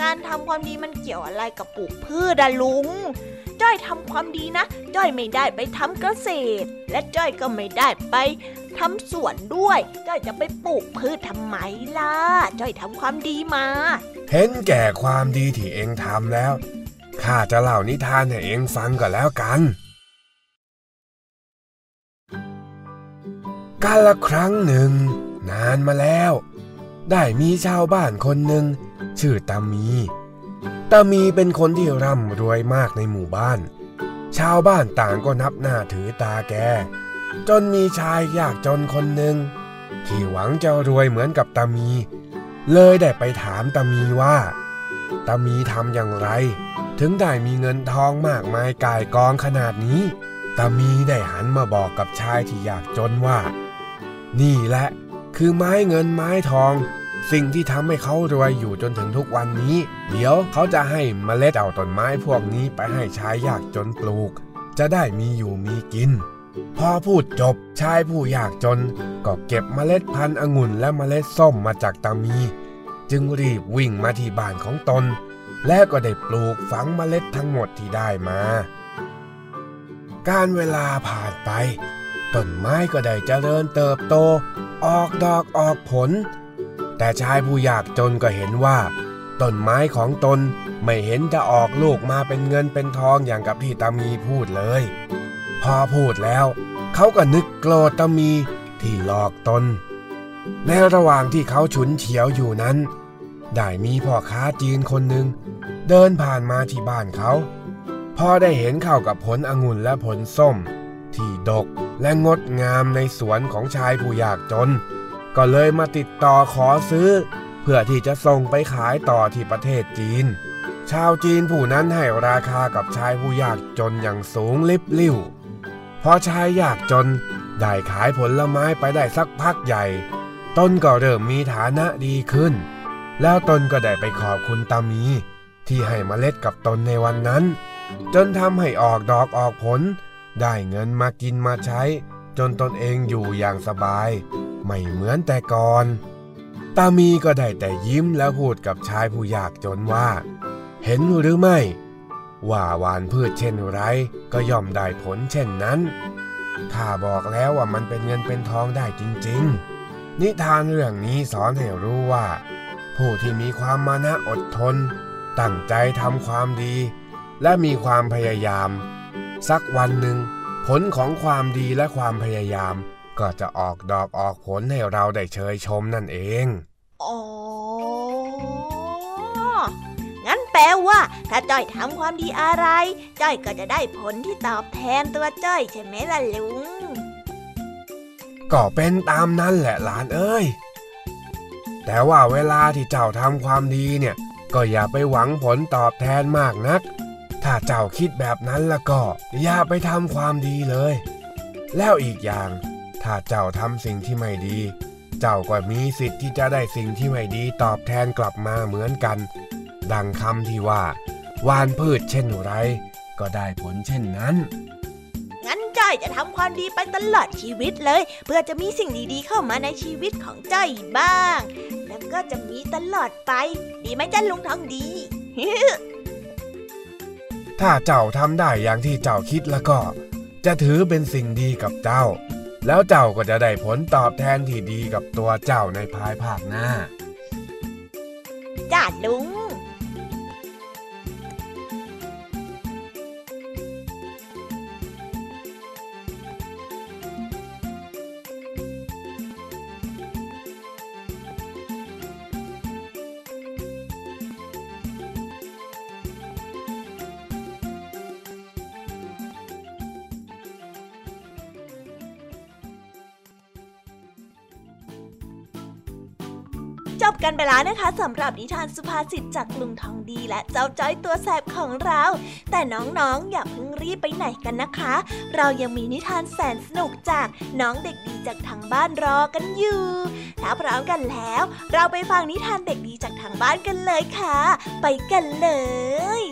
การทำความดีมันเกี่ยวอะไรกับปลูกพืชอะลุงจ้อยทำความดีนะ จ้อยไม่ได้ไปทำเกษตร และจ้อยก็ไม่ได้ไปทำสวนด้วย จ้อยจะไปปลูกพืชทำไมล่ะ จ้อยทำความดีมา เห็นแก่ความดีที่เองทำแล้ว ข้าจะเล่านิทานให้เองฟังก็แล้วกัน กาลครั้งหนึ่ง นานมาแล้ว ได้มีชาวบ้านคนหนึ่ง ชื่อตามีตามีเป็นคนที่ร่ำรวยมากในหมู่บ้าน ชาวบ้านต่างก็นับหน้าถือตาแก จนมีชายยากจนคนหนึ่ง ที่หวังจะรวยเหมือนกับตามี เลยได้ไปถามตามีว่าตามีทำอย่างไร ถึงได้มีเงินทองมากมายกายกองขนาดนี้ตามีได้หันมาบอกกับชายที่ยากจนว่า นี่แหละคือไม้เงินไม้ทอง สิ่งที่ทำให้เขารวยอยู่จนถึงทุกวันนี้ เดี๋ยวเขาจะให้เมล็ดเอาต้นไม้พวกนี้ไปให้ชายยากจนปลูก จะได้มีอยู่มีกิน พอพูดจบชายผู้ยากจน ก็เก็บเมล็ดพันธุ์องุ่นและเมล็ดส้มมาจากตามี จึงรีบวิ่งมาที่บ้านของตน และก็ได้ปลูกฝังเมล็ดทั้งหมดที่ได้มา การเวลาผ่านไป ต้นไม้ก็ได้เจริญเติบโต ออกดอกออกผล แต่ชายผู้ยากจนก็เห็นว่า ต้นไม้ของตนไม่เห็นจะออกลูกมาเป็นเงินเป็นทองอย่างกับที่ตามีพูดเลย พอพูดแล้ว เขาก็นึกโกรธตามีที่หลอกตน ในระหว่างที่เขาฉุนเฉียวอยู่นั้น ได้มีพ่อค้าจีนคนหนึ่งเดินผ่านมาที่บ้านเขา พอได้เห็นเข้ากับผลองุ่นและผลส้ม ที่ดกและงดงามในสวนของชายผู้ยากจน ก็เลยมาติดต่อขอซื้อ เพื่อที่จะส่งไปขายต่อที่ประเทศจีน ชาวจีนผู้นั้นให้ราคากับชายผู้ยากจนอย่างสูงลิบลิ่วพอชายยากจนได้ขายผลไม้ไปได้สักพักใหญ่ ต้นก็เริ่มมีฐานะดีขึ้น แล้วตนก็ได้ไปขอบคุณตามี ที่ให้มเมล็ดกับตนในวันนั้น จนทำให้ออกดอกออกผล ได้เงินมากินมาใช้ จนตนเองอยู่อย่างสบาย ไม่เหมือนแต่ก่อน ตามีก็ได้แต่ยิ้มแล้วพูดกับชายผู้ยากจนว่า เห็นหรือไม่ ว่าหวานพืชเช่นไร ก็ย่อมได้ผลเช่นนั้นข้าบอกแล้วว่ามันเป็นเงินเป็นทองได้จริง ๆ นิทานเรื่องนี้สอนให้รู้ว่า ผู้ที่มีความมานะอดทน ตั้งใจทำความดี และมีความพยายาม สักวันหนึ่ง ผลของความดีและความพยายาม ก็จะออกดอกออกผลให้เราได้เชยชมนั่นเอง อ๋อ งั้นแปลว่า ถ้าจ้อยทำความดีอะไร จ้อยก็จะได้ผลที่ตอบแทนตัวจ้อยใช่ไหมล่ะลุง ก็เป็นตามนั้นแหละหลานเอ้ย แต่ว่าเวลาที่เจ้าทำความดีเนี่ย ก็อย่าไปหวังผลตอบแทนมากนัก ถ้าเจ้าคิดแบบนั้นล้วก็ อย่าไปทำความดีเลย แล้วอีกอย่าง ถ้าเจ้าทำสิ่งที่ไม่ดี เจ้าก็มีสิทธิ์ที่จะได้สิ่งที่ไม่ดีตอบแทนกลับมาเหมือนกัน ดังคำที่ว่า วานพืชเช่นไร ก็ได้ผลเช่นนั้น งั้นจ้อยจะทำความดีไปตลอดชีวิตเลย เพื่อจะมีสิ่งดีๆเข้ามาในชีวิตของจ้อยบ้าง แล้วก็จะมีตลอดไป ดีไหมจ้าลุงทองดี ถ้าเจ้าทำได้อย่างที่เจ้าคิดแล้วก็ จะถือเป็นสิ่งดีกับเจ้า แล้วเจ้าก็จะได้ผลตอบแทนที่ดีกับตัวเจ้าในภายภาคหน้า จ้าลุง จบกันไปแล้วนะคะสำหรับนิทานสุภาษิตจากลุงทองดีและเจ้าจ้อยตัวแสบของเรา แต่น้องๆอย่าเพิ่งรีบไปไหนกันนะคะ เรายังมีนิทานแสนสนุกจากน้องเด็กดีจากทางบ้านรอกันอยู่ถ้าพร้อมกันแล้ว เราไปฟังนิทานเด็กดีจากทางบ้านกันเลยค่ะ ไปกันเลย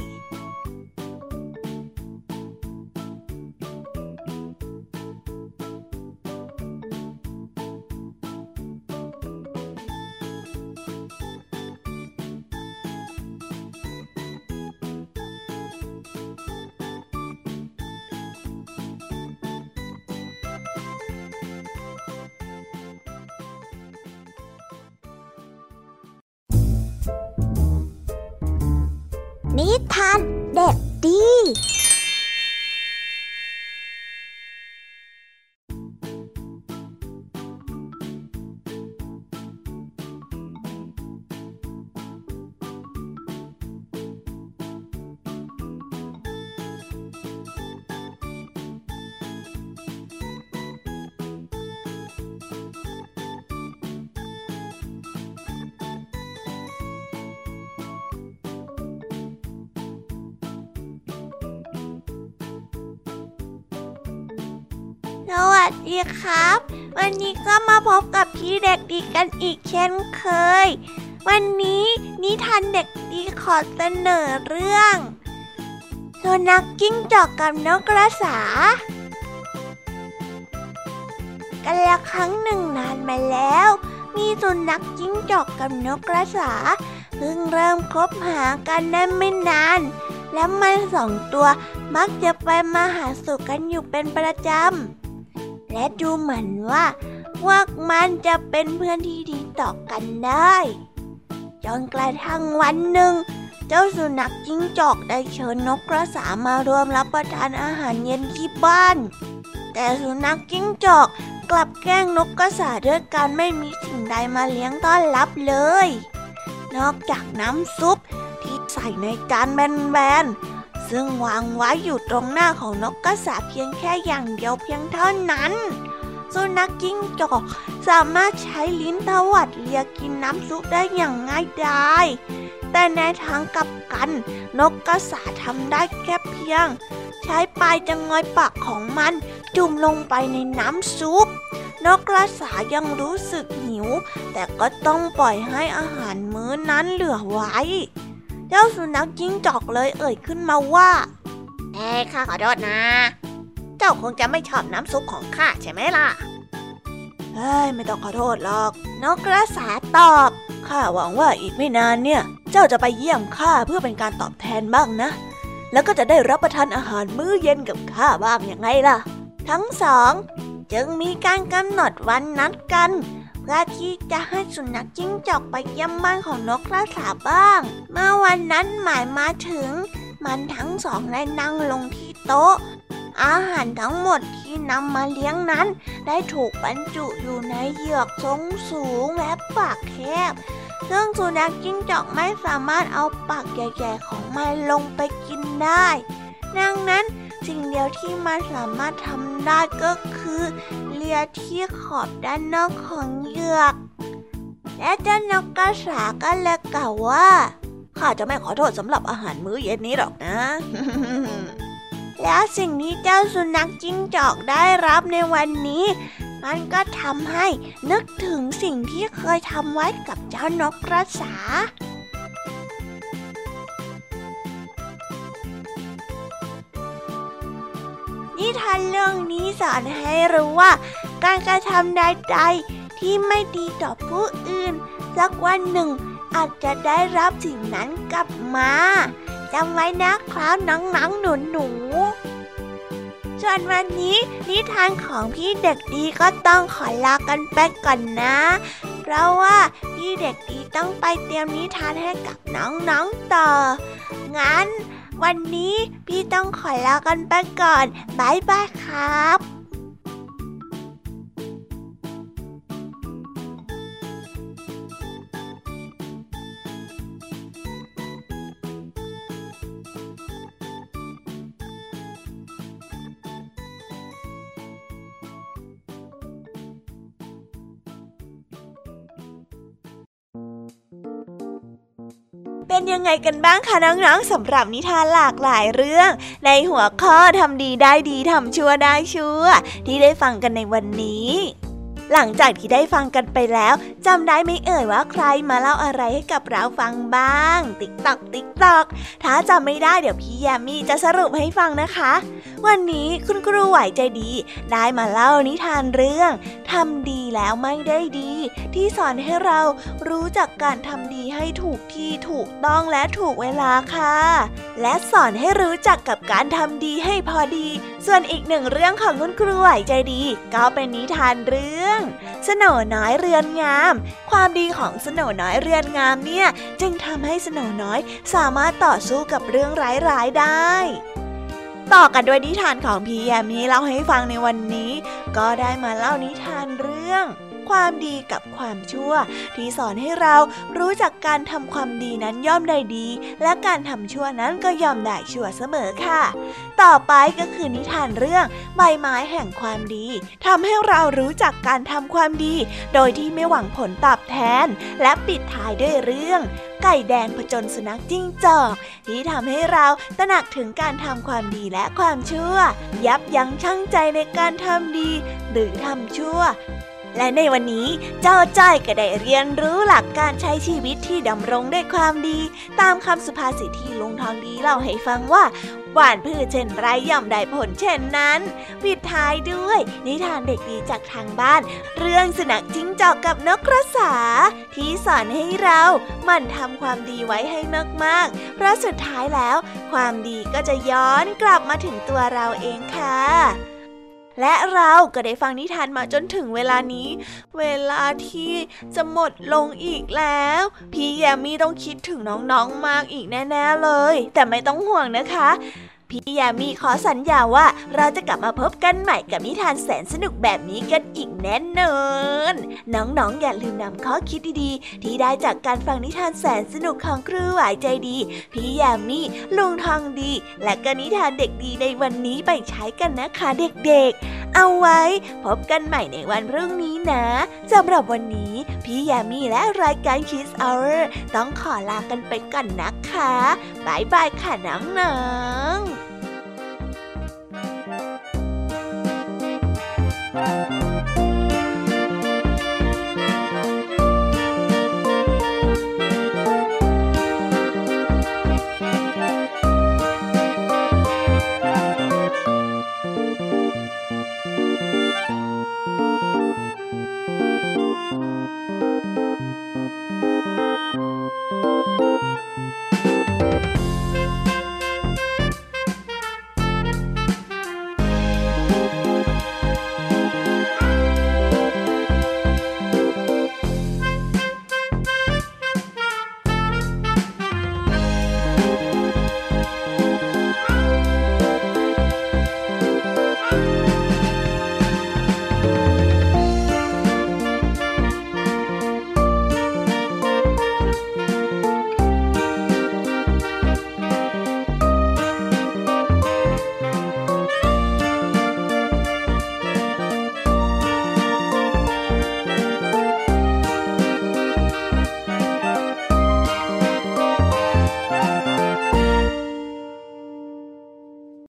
ครับ วันนี้ก็มาพบกับพี่เด็กดีกันอีกเช่นเคย วันนี้นิทานเด็กดีขอเสนอเรื่องสุนัขกิ้งจอกกับนกกระสา กันละครั้งหนึ่งนานมาแล้ว มีสุนัขจิ้งจอกกับนกกระสาเพิ่งเริ่มคบหากันได้ไม่นาน และมันสองตัวมักจะไปมาหาสู่กันอยู่เป็นประจำ และดูเหมือนว่าพวกมันจะเป็นเพื่อนที่ดีต่อกันได้ จนกระทั่งวันหนึ่ง เจ้าสุนัขจิ้งจอกได้เชิญนกกระสามารวมรับประทานอาหารเย็นที่บ้าน แต่สุนัขจิ้งจอกกลับแกล้งนกกระสาด้วยการไม่มีสิ่งใดมาเลี้ยงต้อนรับเลย นอกจากน้ำซุปที่ใส่ในจานแบนๆ ซึ่งวางไว้อยู่ตรงหน้าของนกกระสาเพียงแค่อย่างเดียวเพียงเท่านั้น สุนัขจิ้งจอกสามารถใช้ลิ้นตวัดเลียกินน้ำซุปได้อย่างง่ายดายแต่ในทางกลับกัน นกกระสาทำได้แค่เพียง ใช้ปลายจงอยปากของมันจุ่มลงไปในน้ำซุปนกกระสายังรู้สึกหิว แต่ก็ต้องปล่อยให้อาหารมื้อนั้นเหลือไว้ เจ้าสุนัขจิ้งจอกเลยเอ่ยขึ้นมาว่า เอ้ข้าขอโทษนะ เจ้าคงจะไม่ชอบน้ำซุปของข้าใช่ไหมล่ะเฮ้ยไม่ต้องขอโทษหรอก นกกระสาตอบ ข้าหวังว่าอีกไม่นานเนี่ย เจ้าจะไปเยี่ยมข้าเพื่อเป็นการตอบแทนบ้างนะ แล้วก็จะได้รับประทานอาหารมื้อเย็นกับข้าบ้างยังไงล่ะ ทั้งสอง จึงมีการกำหนดวันนัดกัน เพื่อที่จะให้สุนัขจิ้งจอกไปเยี่ยมบ้านของนกกระสาบ้าง เมื่อวันนั้นหมายมาถึง มันทั้งสองได้นั่งลงที่โต๊ะ อาหารทั้งหมดที่นำมาเลี้ยงนั้น ได้ถูกบรรจุอยู่ในเหยือกทรงสูงและปากแคบซึ่งสุนัขจิ้งจอกไม่สามารถเอาปากใหญ่ๆของมันลงไปกินได้ ดังนั้นสิ่งเดียวที่มันสามารถทำได้ก็คือ ลียที่ขอบด้านนอกของเหยือก และเจ้านกกระสาก็เลยกล่าวว่า ข้าจะไม่ขอโทษสำหรับอาหารมื้อเย็นนี้หรอกนะ แล้วสิ่งที่เจ้าสุนัขจิ้งจอกได้รับในวันนี้ มันก็ทำให้นึกถึงสิ่งที่เคยทำไว้กับเจ้านกกระสา ทานเรื่องนี้สอนให้รู้ว่า การกระทำใดๆที่ไม่ดีต่อผู้อื่น สักวันหนึ่ง อาจจะได้รับสิ่งนั้นกลับมาจำไว้นะครับน้องๆหนูๆส่วนวันนี้นิทานของพี่เด็กดีก็ต้องขอลากันไปก่อนนะ เพราะว่าพี่เด็กดีต้องไปเตรียมนิทานให้กับน้องๆต่อ งั้น วันนี้พี่ต้องขอลากันไปก่อนบายบายครับ ยังไงกันบ้างคะน้องๆสำหรับนิทานหลากหลายเรื่อง ในหัวข้อทำดีได้ดีทำชั่วได้ชั่ว ที่ได้ฟังกันในวันนี้ หลังจากที่ได้ฟังกันไปแล้วจำได้ไหมเอ่ยว่าใครมาเล่าอะไรให้กับเราฟังบ้าง ติ๊กตอกติ๊กตอกถ้าจำไม่ได้เดี๋ยวพี่แยมมี่จะสรุปให้ฟังนะคะวันนี้คุณครูไหวใจดี ได้มาเล่านิทานเรื่องทำดีแล้วไม่ได้ดี ที่สอนให้เรารู้จักการทำดีให้ถูกที่ถูกต้องและถูกเวลาค่ะ และสอนให้รู้จักกับการทำดีให้พอดี ส่วนอีกหนึ่งเรื่องของคุณครูไหวใจดี ก็เป็นนิทานเรื่องสโหนน้อยเรือนงาม ความดีของสโหนน้อยเรือนงามเนี่ย จึงทำให้สโหนน้อยสามารถต่อสู้กับเรื่องร้ายๆได้ ต่อกันด้วยนิทานของพี่แยมมี่เล่าให้ฟังในวันนี้ ก็ได้มาเล่านิทานเรื่อง ความดีกับความชั่ว ที่สอนให้เรารู้จักการทำความดีนั้นย่อมได้ดี และการทำชั่วนั้นก็ย่อมได้ชั่วเสมอค่ะ ต่อไปก็คือนิทานเรื่องใบไม้แห่งความดีทำให้เรารู้จักการทำความดี โดยที่ไม่หวังผลตอบแทน และปิดท้ายด้วยเรื่องไก่แดงผจญสุนัขจิ้งจอกที่ทำให้เราตระหนักถึงการทำความดีและความชั่ว ยับยั้งชั่งใจในการทำดี หรือทำชั่ว และในวันนี้เจ้าจ้อยก็ได้เรียนรู้หลักการใช้ชีวิตที่ดำรงด้วยความดี ตามคำสุภาษิตที่ลุงทองดีเล่าให้ฟังว่าหวานพืชเช่นไรย่อมได้ผลเช่นนั้นปิดท้ายด้วย นิทานเด็กดีจากทางบ้าน เรื่องสุนัขจิ้งจอกกับนกกระสา ที่สอนให้เราหมั่นทำความดีไว้ให้มากๆ เพราะสุดท้ายแล้ว ความดีก็จะย้อนกลับมาถึงตัวเราเองค่ะ และเราก็ได้ฟังนิทานมาจนถึงเวลานี้ เวลาที่จะหมดลงอีกแล้ว พี่แยมมี่ต้องคิดถึงน้องๆมากอีกแน่ๆเลย แต่ไม่ต้องห่วงนะคะ พี่ยามีขอสัญญาว่าเราจะกลับมาพบกันใหม่กับนิทานแสนสนุกแบบนี้กันอีกแน่นอน น้องๆอย่าลืมนำข้อคิดดีๆ ที่ได้จากการฟังนิทานแสนสนุกของครูหวายใจดี พี่ยามีลุงทองดี และก็นิทานเด็กดีในวันนี้ไปใช้กันนะคะเด็กๆ เอาไว้ พบกันใหม่ในวันพรุ่งนี้นะสำหรับวันนี้ พี่ยามีและรายการ Kiss Hour ต้องขอลากันไปก่อนนะคะบายบายค่ะน้องๆ Thank you.